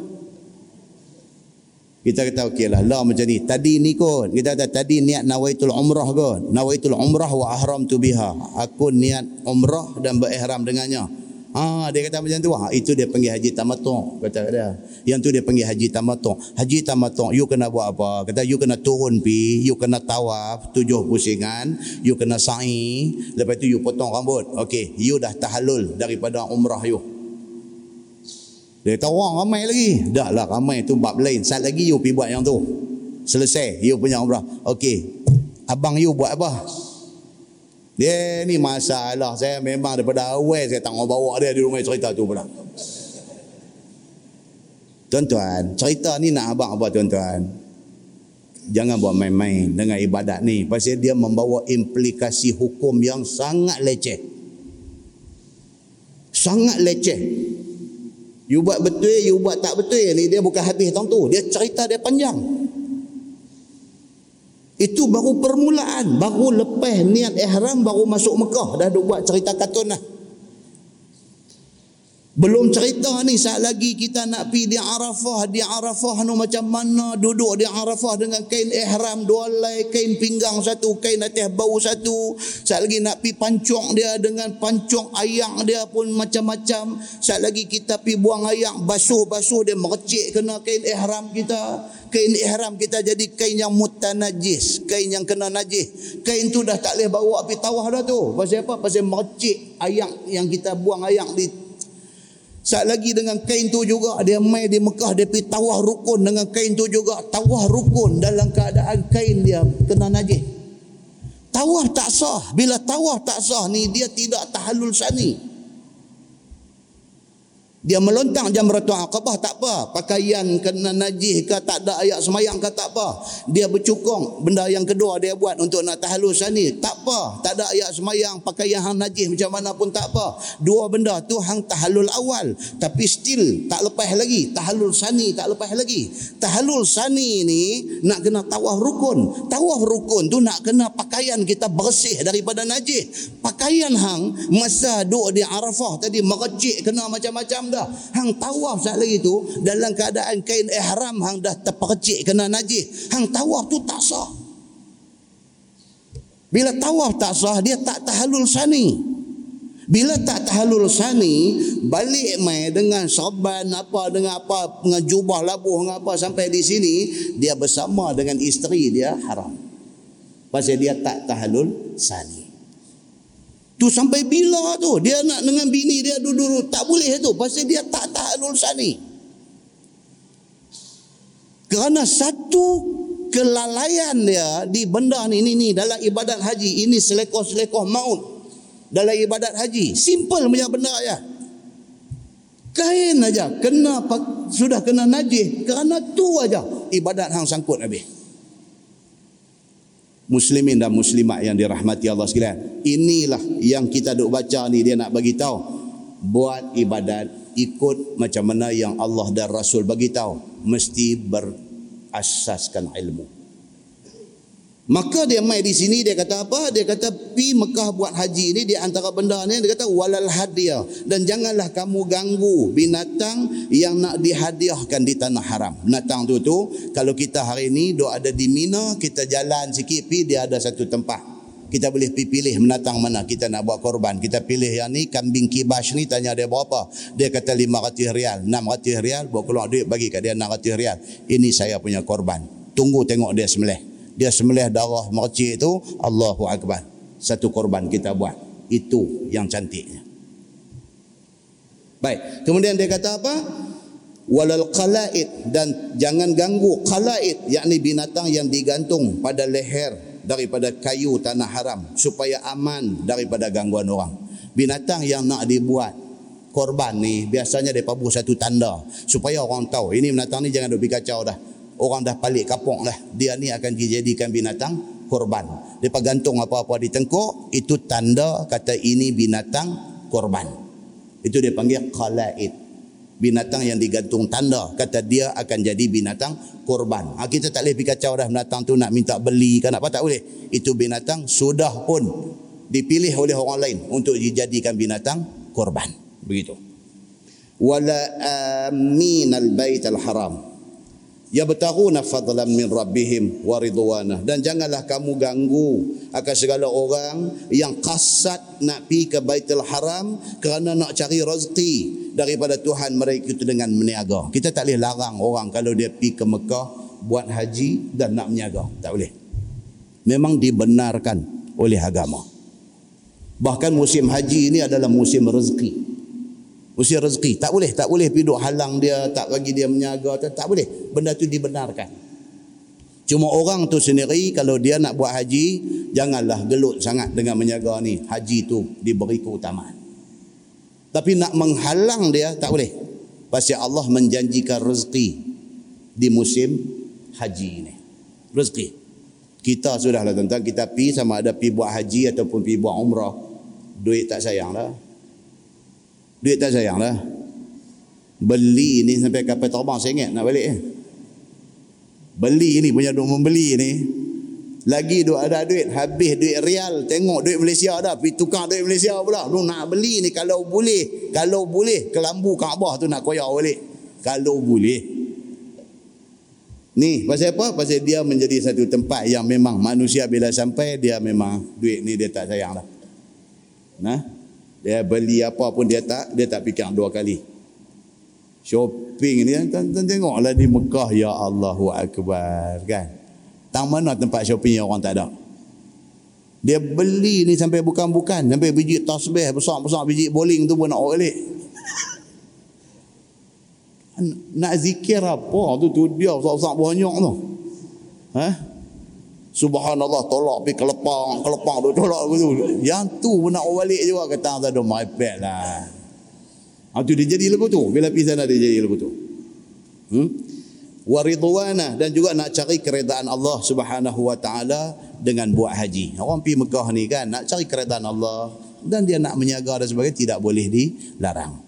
Speaker 1: Kita kata okey lah. Macam ni. Tadi ni kot. Kita kata tadi niat nawaitul umrah kot. Nawaitul umrah wa ahram tu biha. Aku niat umrah dan berihram dengannya. Ha, dia kata macam tu. Ha, itu dia panggil haji tamatung. Kata dia. Yang tu dia panggil haji tamatung. Haji tamatung, you kena buat apa? Kata you kena turun pi, you kena tawaf, tujuh pusingan, you kena sa'i, lepas tu you potong rambut. Okey, you dah tahalul daripada umrah you. Dia kata orang ramai lagi. Dah lah ramai tu bab lain. Saat lagi you pi buat yang tu. Selesai you punya umrah. Okey. Abang you buat apa? Dia ni masalah saya memang daripada awal saya tengok bawa dia di rumah cerita tu pula. Tuan-tuan, cerita ni nak abang apa tuan-tuan? Jangan buat main-main dengan ibadat ni. Pasal dia membawa implikasi hukum yang sangat leceh. Sangat leceh. You buat betul, you buat tak betul ni dia bukan habis tang tu. Dia cerita dia panjang. Itu baru permulaan. Baru lepas niat ihram baru masuk Mekah. Dah buat cerita katun lah. Belum cerita ni saat lagi kita nak pi di Arafah, di Arafah nu macam mana duduk di Arafah dengan kain ihram dua lai, kain pinggang satu, kain atas bau satu. Saat lagi nak pi pancung dia dengan pancung ayam dia pun macam-macam. Saat lagi kita pi buang ayam basuh-basuh dia merecik kena kain ihram kita. Kain ihram kita jadi kain yang mutanajis, kain yang kena najis. Kain tu dah tak boleh bawa pi tawah dah tu. Pasal apa? Pasal merecik ayam yang kita buang ayam di saat lagi dengan kain tu juga dia mai di Mekah dia pergi tawah rukun dengan kain tu juga tawah rukun dalam keadaan kain dia kena najis. Tawah tak sah. Bila tawah tak sah ni dia tidak tahallul sani. Dia melontang jamratul aqabah tak apa. Pakaian kena najis ke tak ada ayat semayang ke tak apa. Dia bercukong. Benda yang kedua dia buat untuk nak tahalus ni. Tak apa. Tak ada ayat semayang. Pakaian hang najis macam mana pun tak apa. Dua benda tu hang tahalul awal. Tapi still tak lepas lagi. Tahalul sani tak lepas lagi. Tahalul sani ni nak kena tawah rukun. Tawah rukun tu nak kena pakaian kita bersih daripada najis. Pakaian hang masa duduk di Arafah tadi merecik kena macam-macam dah. Hang tawaf saat lagi tu dalam keadaan kain ihram hang dah terpercik kena najis. Hang tawaf tu tak sah. Bila tawaf tak sah dia tak tahalul sani. Bila tak tahalul sani balik mai dengan sorban apa dengan apa dengan jubah labuh dengan apa sampai di sini dia bersama dengan isteri dia haram. Pasal dia tak tahalul sani. Tu sampai bila tu? Dia nak dengan bini dia duduk tak boleh tu pasal dia tak tahlul sani. Kerana satu kelalaian dia di benda ni ni ni dalam ibadat haji ini selekoh-selekoh maut dalam ibadat haji. Simple punya benda ya. Kain aja kena sudah kena najis kerana tu aja ibadat hang sangkut habis muslimin dan muslimat yang dirahmati Allah sekalian. Inilah yang kita duk baca ni dia nak bagi tahu. Buat ibadat ikut macam mana yang Allah dan Rasul bagi tahu. Mesti berasaskan ilmu. Maka dia mai di sini dia kata apa? Dia kata pi Mekah buat haji ni di antara benda ni dia kata walal hadiah dan janganlah kamu ganggu binatang yang nak dihadiahkan di tanah haram. Binatang tu tu kalau kita hari ni dok ada di Mina kita jalan sikit pi dia ada satu tempat. Kita boleh pi pilih binatang mana kita nak buat korban. Kita pilih yang ni kambing kibas ni tanya dia berapa? Dia kata 500 rial, 600 rial, buat keluar duit bagi kat dia 600 rial. Ini saya punya korban. Tunggu tengok dia sembelih dia sembelih darah mercik itu Allahu Akbar. Satu korban kita buat. Itu yang cantiknya. Baik. Kemudian dia kata apa? Walal qalaid dan jangan ganggu qalaid yakni binatang yang digantung pada leher daripada kayu tanah haram supaya aman daripada gangguan orang. Binatang yang nak dibuat korban ni biasanya dia pabu satu tanda supaya orang tahu ini binatang ni jangan duk kacau dah orang dah balik kapung lah. Dia ni akan dijadikan binatang korban. Dia gantung apa-apa di tengkuk itu tanda kata ini binatang korban. Itu dia panggil qalaid binatang yang digantung tanda kata dia akan jadi binatang korban. Ha, kita tak boleh pergi kacau dah binatang tu nak minta beli kan apa tak boleh. Itu binatang sudah pun dipilih oleh orang lain untuk dijadikan binatang korban. Begitu. Wala amin al bait al haram yabtaghuna fadlan min rabbihim wa ridwanah. Dan janganlah kamu ganggu akan segala orang yang kasat nak pi ke Baitul Haram kerana nak cari rezeki daripada Tuhan mereka itu dengan meniaga. Kita tak boleh larang orang kalau dia pi ke Mekah buat haji dan nak meniaga. Tak boleh. Memang dibenarkan oleh agama. Bahkan musim haji ini adalah musim rezeki usia rezeki tak boleh tak boleh piduk halang dia tak bagi dia menyaga tak, tak boleh benda tu dibenarkan Cuma orang tu sendiri kalau dia nak buat haji, janganlah gelut sangat dengan menjaga ni. Haji tu diberi keutamaan. Tapi nak menghalang dia tak boleh. Pasal Allah menjanjikan rezeki di musim haji ini. Rezeki. Kita sudah lah tuan kita pi sama ada pi buat haji ataupun pi buat umrah. Duit tak sayang lah. Duit tak sayang lah. Beli ni sampai kapal terbang saya ingat nak balik eh. Beli ni punya duit membeli ni lagi duk ada duit habis duit real tengok duit Malaysia dah pergi tukar duit Malaysia pula. Lu nak beli ni kalau boleh kalau boleh kelambu Kaabah tu nak koyak balik. Kalau boleh. Ni pasal apa? Pasal dia menjadi satu tempat yang memang manusia bila sampai dia memang duit ni dia tak sayang dah. Nah dia beli apa pun dia tak dia tak fikir dua kali. Shopping ni kan tengoklah di Mekah ya Allahu akbar kan? Tang mana tempat shopping yang orang tak ada? Dia beli ni sampai bukan-bukan sampai biji tasbih besar-besar biji bowling tu pun nak balik. Nak zikir apa tu? Tu dia besar-besar banyak tu. Ha Subhanallah tolak pergi kelepang kelepang tu tolak tu yang tu pun nak balik juga kata tak ada my bad lah Ha, itu dia jadi lagu tu. Bila pergi sana dia jadi lagu tu. Hmm? Waridwana dan juga nak cari keredaan Allah Subhanahu wa taala dengan buat haji. Orang pergi Mekah ni kan nak cari keredaan Allah dan dia nak menyaga dan sebagainya tidak boleh dilarang.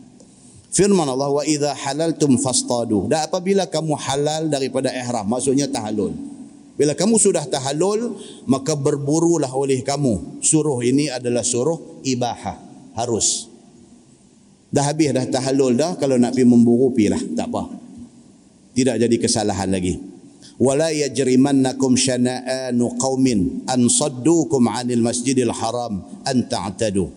Speaker 1: Firman Allah wa idza halaltum fastadu. Dan apabila kamu halal daripada ihram maksudnya tahalul. Bila kamu sudah tahalul maka berburulah oleh kamu. Suruh ini adalah suruh ibahah harus. Dah habis dah tahallul dah kalau nak pergi memburu pilah tak apa. Tidak jadi kesalahan lagi. Wala yajrimannakum syana'anu qaumin an saddukum 'anil masjidil haram an ta'tadu.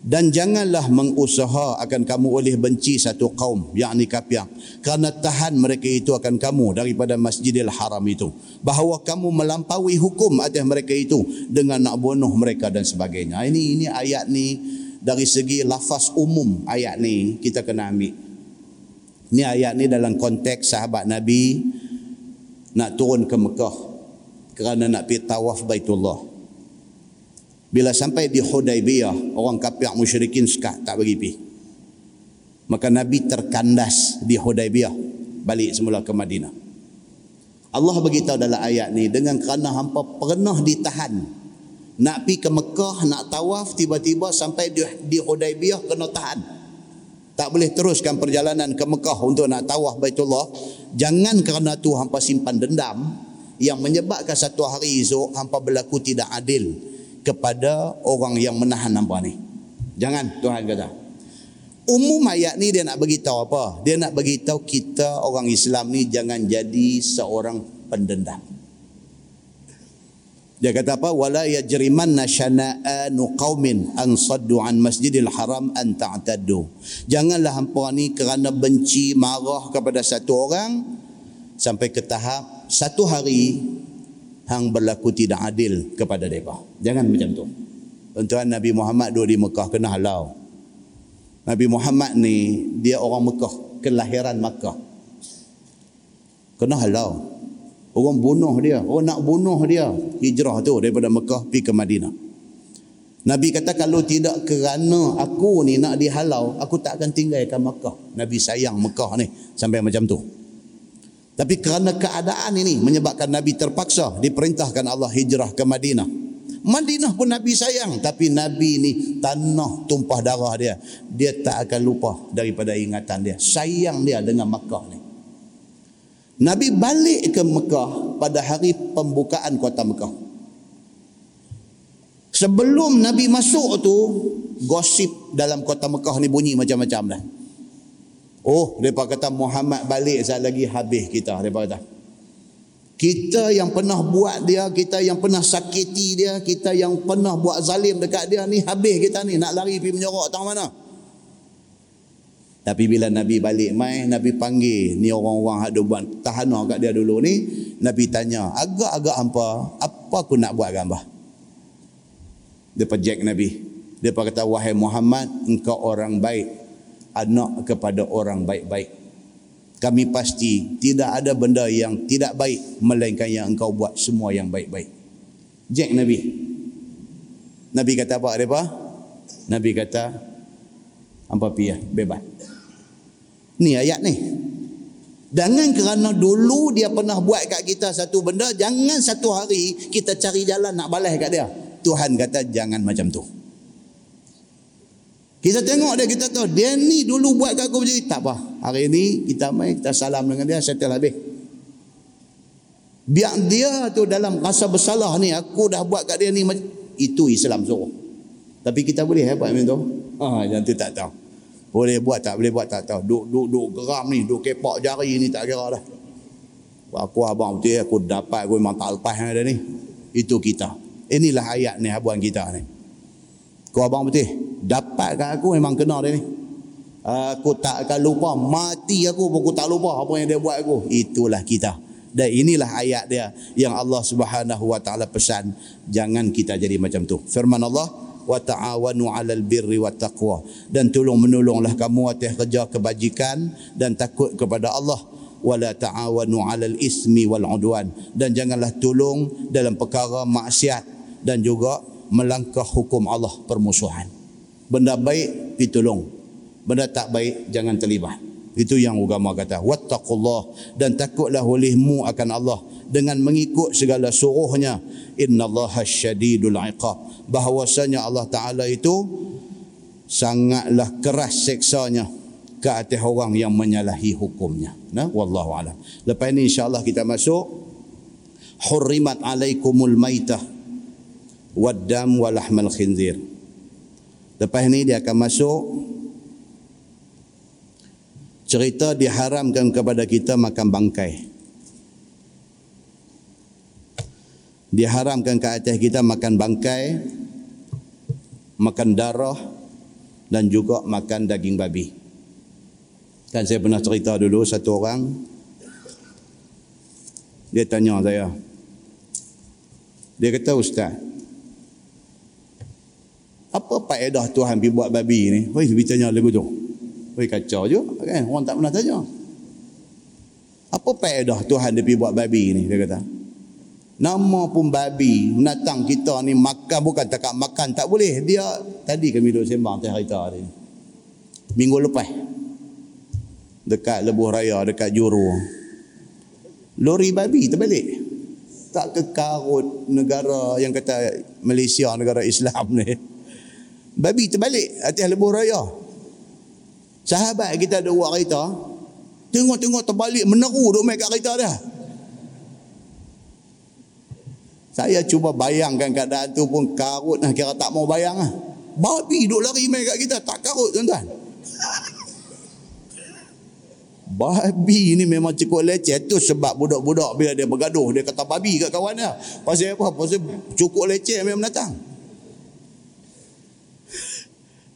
Speaker 1: Dan janganlah mengusaha akan kamu oleh benci satu kaum yakni kafir kerana tahan mereka itu akan kamu daripada Masjidil Haram itu bahawa kamu melampaui hukum atas mereka itu dengan nak bunuh mereka dan sebagainya. Ini ini ayat ni dari segi lafaz umum ayat ni kita kena ambil. Ni ayat ni dalam konteks sahabat Nabi nak turun ke Mekah kerana nak pergi tawaf Baitullah. Bila sampai di Hudaybiyah, orang kafir musyrikin sekat tak bagi pergi. Maka Nabi terkandas di Hudaybiyah balik semula ke Madinah. Allah beritahu dalam ayat ni dengan kerana hampa pernah ditahan nak pi ke Mekah, nak tawaf, tiba-tiba sampai di, di Hudaibiyah kena tahan. Tak boleh teruskan perjalanan ke Mekah untuk nak tawaf Baitullah. Jangan kerana tu hampa simpan dendam yang menyebabkan satu hari esok hampa berlaku tidak adil kepada orang yang menahan hampa ni. Jangan Tuhan kata. Umum ayat ni dia nak beritahu apa? Dia nak beritahu kita orang Islam ni jangan jadi seorang pendendam. Dia kata apa? Wala yajrimanna syana'anu qaumin an saddu an masjidil haram an ta'taddu. Janganlah hampa ni kerana benci marah kepada satu orang sampai ke tahap satu hari hang berlaku tidak adil kepada mereka. Jangan macam tu. Tuan Nabi Muhammad duduk di Mekah kena halau. Nabi Muhammad ni dia orang Mekah, kelahiran Mekah. Kena halau. Orang bunuh dia. Orang nak bunuh dia. Hijrah tu daripada Mekah pergi ke Madinah. Nabi kata kalau tidak kerana aku ni nak dihalau, aku tak akan tinggalkan Mekah. Nabi sayang Mekah ni sampai macam tu. Tapi kerana keadaan ini menyebabkan Nabi terpaksa diperintahkan Allah hijrah ke Madinah. Madinah pun Nabi sayang. Tapi Nabi ni tanah tumpah darah dia. Dia tak akan lupa daripada ingatan dia. Sayang dia dengan Mekah ni. Nabi balik ke Mekah pada hari pembukaan kota Mekah. Sebelum Nabi masuk tu, gosip dalam kota Mekah ni bunyi macam-macam dah. Oh, mereka kata Muhammad balik saat lagi habis kita. Mereka kata. Kita yang pernah buat dia, kita yang pernah sakiti dia, kita yang pernah buat zalim dekat dia ni, habis kita ni. Nak lari pergi menyorok tak mana. Tapi bila Nabi balik mai, Nabi panggil ni orang-orang hak buat tahanah kat dia dulu ni, Nabi tanya, agak-agak hampa, apa aku nak buat gambar? Dia pejek Nabi. Dia kata, wahai Muhammad, engkau orang baik, anak kepada orang baik-baik. Kami pasti tidak ada benda yang tidak baik melainkan yang engkau buat semua yang baik-baik. Jack Nabi. Nabi kata apa depa? Nabi kata apa pia bebas. Ni ayat ni. Jangan kerana dulu dia pernah buat kat kita satu benda, jangan satu hari kita cari jalan nak balas kat dia. Tuhan kata jangan macam tu. Kita tengok dia, kita tahu dia ni dulu buat kat aku macam ni. Tak apa. Hari ni kita main, kita salam dengan dia, settle habis. Biar dia tu dalam rasa bersalah ni, aku dah buat kat dia ni, itu Islam suruh. Tapi kita boleh eh, buat macam tu? Ha, yang tu tak tahu. Boleh buat tak, boleh buat tak tahu. Duk, duk, duk geram ni, duk kepak jari ni tak kira dah. Aku abang betul, aku dapat, aku memang tak lepas ada ni. Itu kita. Inilah ayat ni, habuan kita ni. Kau abang betul? Dapat kat aku memang kena dia ni. Aku tak akan lupa. Mati aku pun aku tak lupa apa yang dia buat aku. Itulah kita. Dan inilah ayat dia yang Allah Subhanahu wa taala pesan. Jangan kita jadi macam tu. Firman Allah wa ta'awanu 'alal birri wat taqwa. Dan tolong menolonglah kamu atas kerja kebajikan dan takut kepada Allah. Wala ta'awanu 'alal ismi wal 'udwan. Dan janganlah tolong dalam perkara maksiat dan juga melangkah hukum Allah permusuhan benda baik pitulung benda tak baik jangan terlibat itu yang agama kata wattaqullah. Dan takutlah olehmu akan Allah dengan mengikut segala suruhnya. Innallaha syadidul iqab. Bahwasanya Allah taala itu sangatlah keras seksanya ke atas orang yang menyalahi hukumnya. Nah wallahu alam. Lepas ini insyaallah kita masuk. Hurrimat alaikumul maitah waddam walahmal khinzir Lepas ni dia akan masuk cerita diharamkan kepada kita makan bangkai. Diharamkan ke atas kita makan bangkai, makan darah dan juga makan daging babi. Kan saya pernah cerita dulu satu orang dia tanya saya. Dia kata ustaz, apa faedah Tuhan pergi buat babi ni? Hoi, pergi tanya lagu tu. Hoi, kacau je. Kan? Orang tak pernah tanya. Apa faedah Tuhan dia pergi buat babi ni? Dia kata. Nama pun babi. Menatang kita ni makan. Bukan tak makan. Tak boleh. Dia, tadi kami duduk sembang teh cerita ni. Minggu lepas. Dekat Lebuh Raya, dekat Juru. Lori babi terbalik. Tak kekarut negara yang kata Malaysia negara Islam ni babi terbalik atas lebuh raya. Sahabat kita ada buat kereta tengok-tengok terbalik meneru duk main kat kereta dia. Saya cuba bayangkan keadaan tu pun karut lah kira tak mau bayang lah. Babi duk lari main kat kita tak karut tuan-tuan. Babi ni memang cukup leceh. Tu sebab budak-budak bila dia bergaduh dia kata babi kat kawan dia. Pasal apa? Pasal cukup leceh memang datang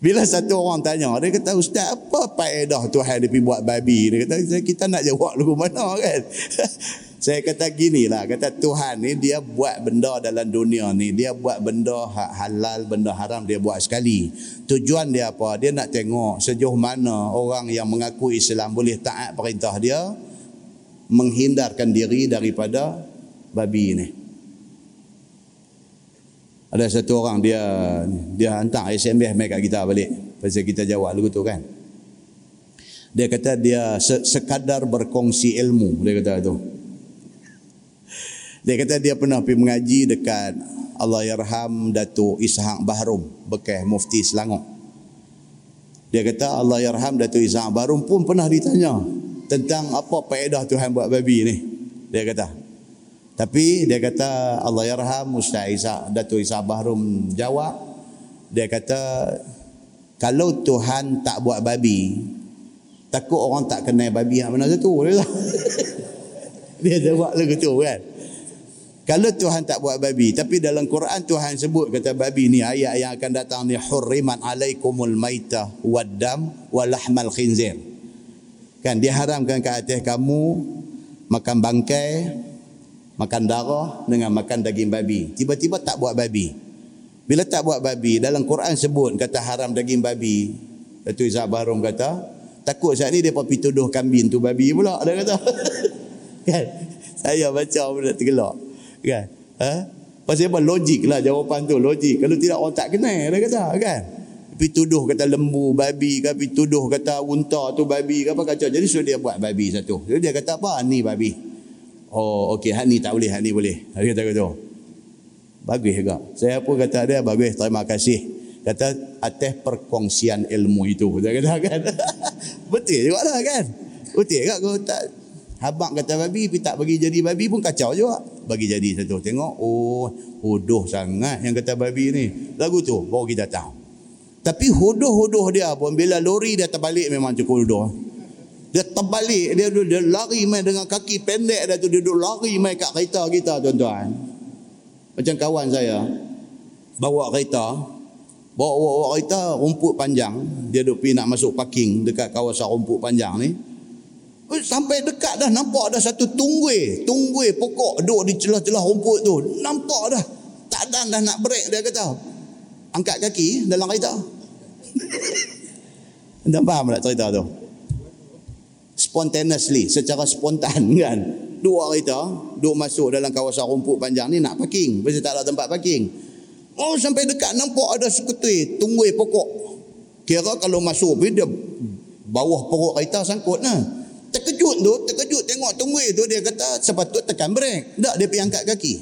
Speaker 1: bila satu orang tanya, dia kata, Ustaz, apa faedah Tuhan dia pergi buat babi? Dia kata, kita nak jawab lagu mana kan? Saya kata gini lah, kata Tuhan ni dia buat benda dalam dunia ni, dia buat benda halal, benda haram dia buat sekali. Tujuan dia apa? Dia nak tengok sejauh mana orang yang mengaku Islam boleh taat perintah dia, menghindarkan diri daripada babi ni. Ada satu orang dia dia hantar SMS mai kat kita balik. Pasal kita jawab lagu tu kan. Dia kata dia sekadar berkongsi ilmu, dia kata tu. Dia kata dia pernah pergi mengaji dekat Allah Yarham Datuk Ishaq Bahrum, bekas mufti Selangor. Dia kata Allah Yarham Datuk Ishaq Bahrum pun pernah ditanya tentang apa faedah Tuhan buat babi ni. Dia kata, tapi dia kata Allah yarham Ustaz Isa Datuk Isa Bahrum jawab dia kata kalau Tuhan tak buat babi takut orang tak kenal babi yang mana satu dia, dia jawab lagu tu kan? Kalau Tuhan tak buat babi tapi dalam Quran Tuhan sebut kata babi ni ayat yang akan datang ni hurriman alaikumul maitah waddam walahmal khinzir. Kan diharamkan ke atas kamu makan bangkai makan darah dengan makan daging babi. Tiba-tiba tak buat babi. Bila tak buat babi, dalam Quran sebut kata haram daging babi. Datuk Izzat Barum kata, Takut saat ni dia pergi tuduh kambing tu babi pula dia kata. kan? Saya baca benda tergelak. Kan? Ha? Pasal apa? Logik lah jawapan tu. Logik. Kalau tidak orang tak kenal dia kata. Kan? Tapi tuduh kata lembu, babi ke. Tapi tuduh kata unta tu babi ke apa kacau. Jadi suruh dia buat babi satu. Jadi dia kata apa? Ni babi. Oh okey. Hak ni tak boleh. Hak ni boleh. Dia kata kata. Bagus juga. Saya pun kata dia bagus. Terima kasih kata atas perkongsian ilmu itu dia kata kan betul juga lah kan betul tak kalau tak habak kata babi tapi tak bagi jadi babi pun kacau juga bagi jadi satu tengok oh hodoh sangat yang kata babi ni lagu tu baru kita tahu tapi hodoh-hodoh dia pun bila lori dia terbalik memang cukup hodoh dia terbalik dia, dia, lari main dengan kaki pendek dia tu dia duduk lari main kat kereta kita tuan-tuan macam kawan saya bawa kereta Bawa-bawa kereta rumput panjang. Dia duk pergi nak masuk parking dekat kawasan rumput panjang ni. Sampai dekat dah nampak dah satu tunggui. Tunggui pokok duk di celah-celah rumput tu. Nampak dah. Tak dan dah nak break dia kata. Angkat kaki dalam kereta. Anda faham tak cerita tu? Spontaneously, secara spontan kan. Dua kereta duk masuk dalam kawasan rumput panjang ni nak parking. Pasal tak ada tempat parking. Oh sampai dekat nampak ada sekutui tunggui pokok. Kira kalau masuk dia bawah pokok kereta sangkut lah. Terkejut tu, terkejut tengok tunggui tu dia kata sepatut tekan brek. Tak dia pergi angkat kaki.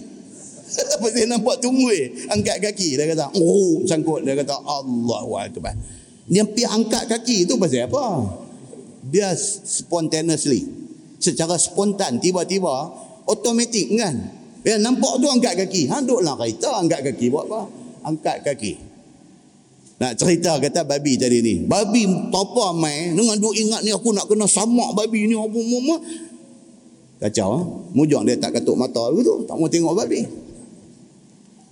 Speaker 1: Apa dia nampak tunggui angkat kaki dia kata oh sangkut dia kata Allahu akbar. Dia pergi angkat kaki tu pasal apa? Dia spontaneously secara spontan tiba-tiba automatik kan Ya, nampak tu angkat kaki. Ha, duduklah kereta angkat kaki. Buat apa? Angkat kaki. Nak cerita kata babi tadi ni. Babi apa mai. Dengan duk ingat ni aku nak kena samak babi ni. Apa, apa. Kacau. Ha? Mujang dia tak katuk mata tu. Tak mau tengok babi.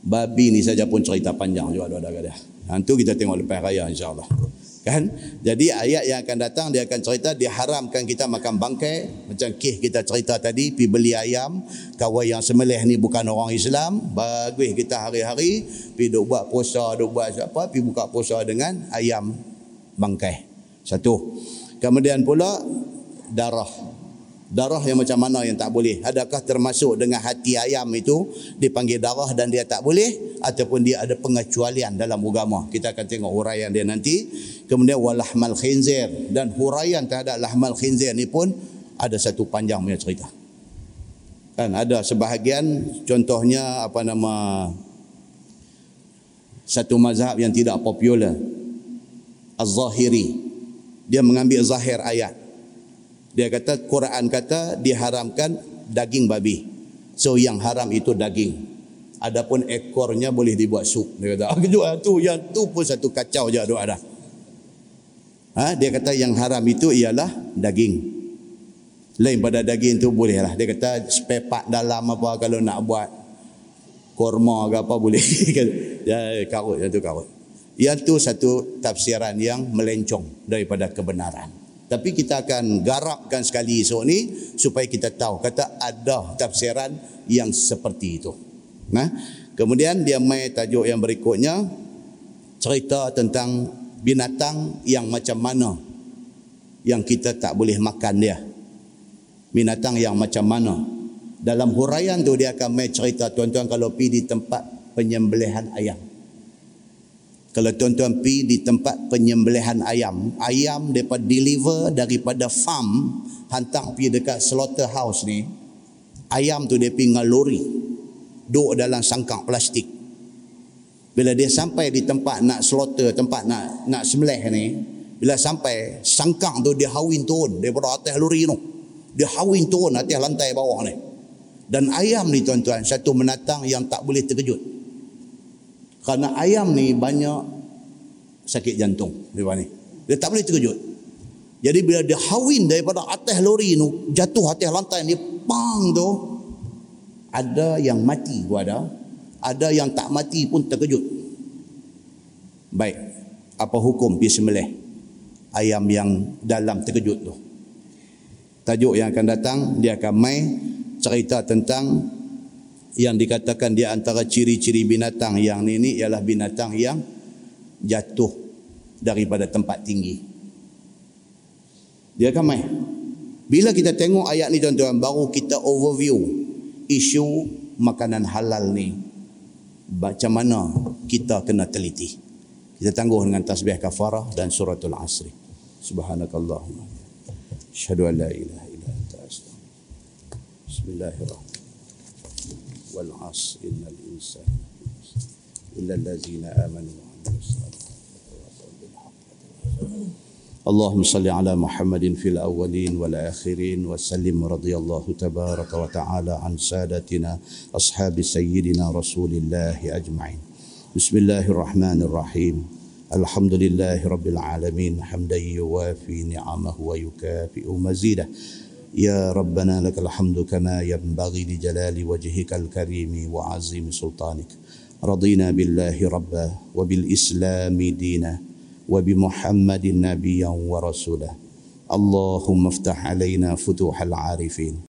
Speaker 1: Babi ni saja pun cerita panjang juga. Ada-ada. Nanti kita tengok lepas raya insyaAllah kan? Jadi ayat yang akan datang dia akan cerita diharamkan kita makan bangkai. Macam kih kita cerita tadi pi beli ayam kawan yang semelih ni bukan orang Islam. Bagus kita hari-hari pi duk buat puasa duk buat apa pi buka puasa dengan ayam bangkai. Satu. Kemudian pula darah darah yang macam mana yang tak boleh? Adakah termasuk dengan hati ayam itu? Dipanggil darah dan dia tak boleh? Ataupun dia ada pengecualian dalam agama? Kita akan tengok huraian dia nanti. Kemudian walahmal khinzir. Dan huraian terhadap lahmal khinzir ni pun ada satu panjang punya cerita. Kan ada sebahagian contohnya apa nama satu mazhab yang tidak popular. Az-zahiri. Dia mengambil zahir ayat dia kata Quran kata diharamkan daging babi. So yang haram itu daging. Adapun ekornya boleh dibuat sup. Dia kata, ah, kejut tu, yang tu pun satu kacau je doa dah. Ha? Dia kata yang haram itu ialah daging. Lain pada daging tu boleh lah. Dia kata part dalam apa kalau nak buat korma ke apa boleh. ya, karut, yang tu karut. Yang tu satu tafsiran yang melencong daripada kebenaran. Tapi kita akan garapkan sekali esok ni supaya kita tahu kata ada tafsiran yang seperti itu. Nah, kemudian dia mai tajuk yang berikutnya cerita tentang binatang yang macam mana yang kita tak boleh makan dia. Binatang yang macam mana? Dalam huraian tu dia akan mai cerita tuan-tuan kalau pergi di tempat penyembelihan ayam. Kalau tuan-tuan pergi di tempat penyembelihan ayam, ayam dapat deliver daripada farm hantar pergi dekat slaughterhouse ni. Ayam tu dia pergi dengan lori. Duduk dalam sangkang plastik. Bila dia sampai di tempat nak slaughter, tempat nak nak sembelih ni, bila sampai sangkang tu dia hawin turun daripada atas lori tu. Dia hawin turun atas lantai bawah ni. Dan ayam ni tuan-tuan, satu menatang yang tak boleh terkejut. Kerana ayam ni banyak sakit jantung. Dia, ni. dia tak boleh terkejut. Jadi bila dia hawin daripada atas lori tu, jatuh atas lantai ni, pang tu, ada yang mati pun ada. Ada yang tak mati pun terkejut. Baik. Apa hukum sembelih ayam yang dalam terkejut tu? Tajuk yang akan datang, dia akan mai cerita tentang yang dikatakan di antara ciri-ciri binatang yang ini ialah binatang yang jatuh daripada tempat tinggi. Dia akan main. Bila kita tengok ayat ni tuan-tuan, baru kita overview isu makanan halal ni. Macam mana kita kena teliti. Kita tangguh dengan tasbih kafarah dan suratul asri. Subhanakallahumma. Asyhadu an la ilaha illa anta astaghfiruka. Bismillahirrahmanirrahim. Innal insana illa allazina amanu wa 'amilus salihati. اللهم صل على محمد في الأولين والآخرين وسلم رضي الله تبارك وتعالى عن سادتنا أصحاب سيدنا رسول الله أجمعين. بسم الله الرحمن الرحيم. الحمد لله رب العالمين حمدا يوافي نعمه ويكافئ مزيده. يا ربنا لك الحمد كما ينبغي لجلال وجهك الكريم وعظيم سلطانك. رضينا بالله ربا وبالإسلام دينا وبمحمد نبيا ورسولا. اللهم افتح علينا فتوح العارفين.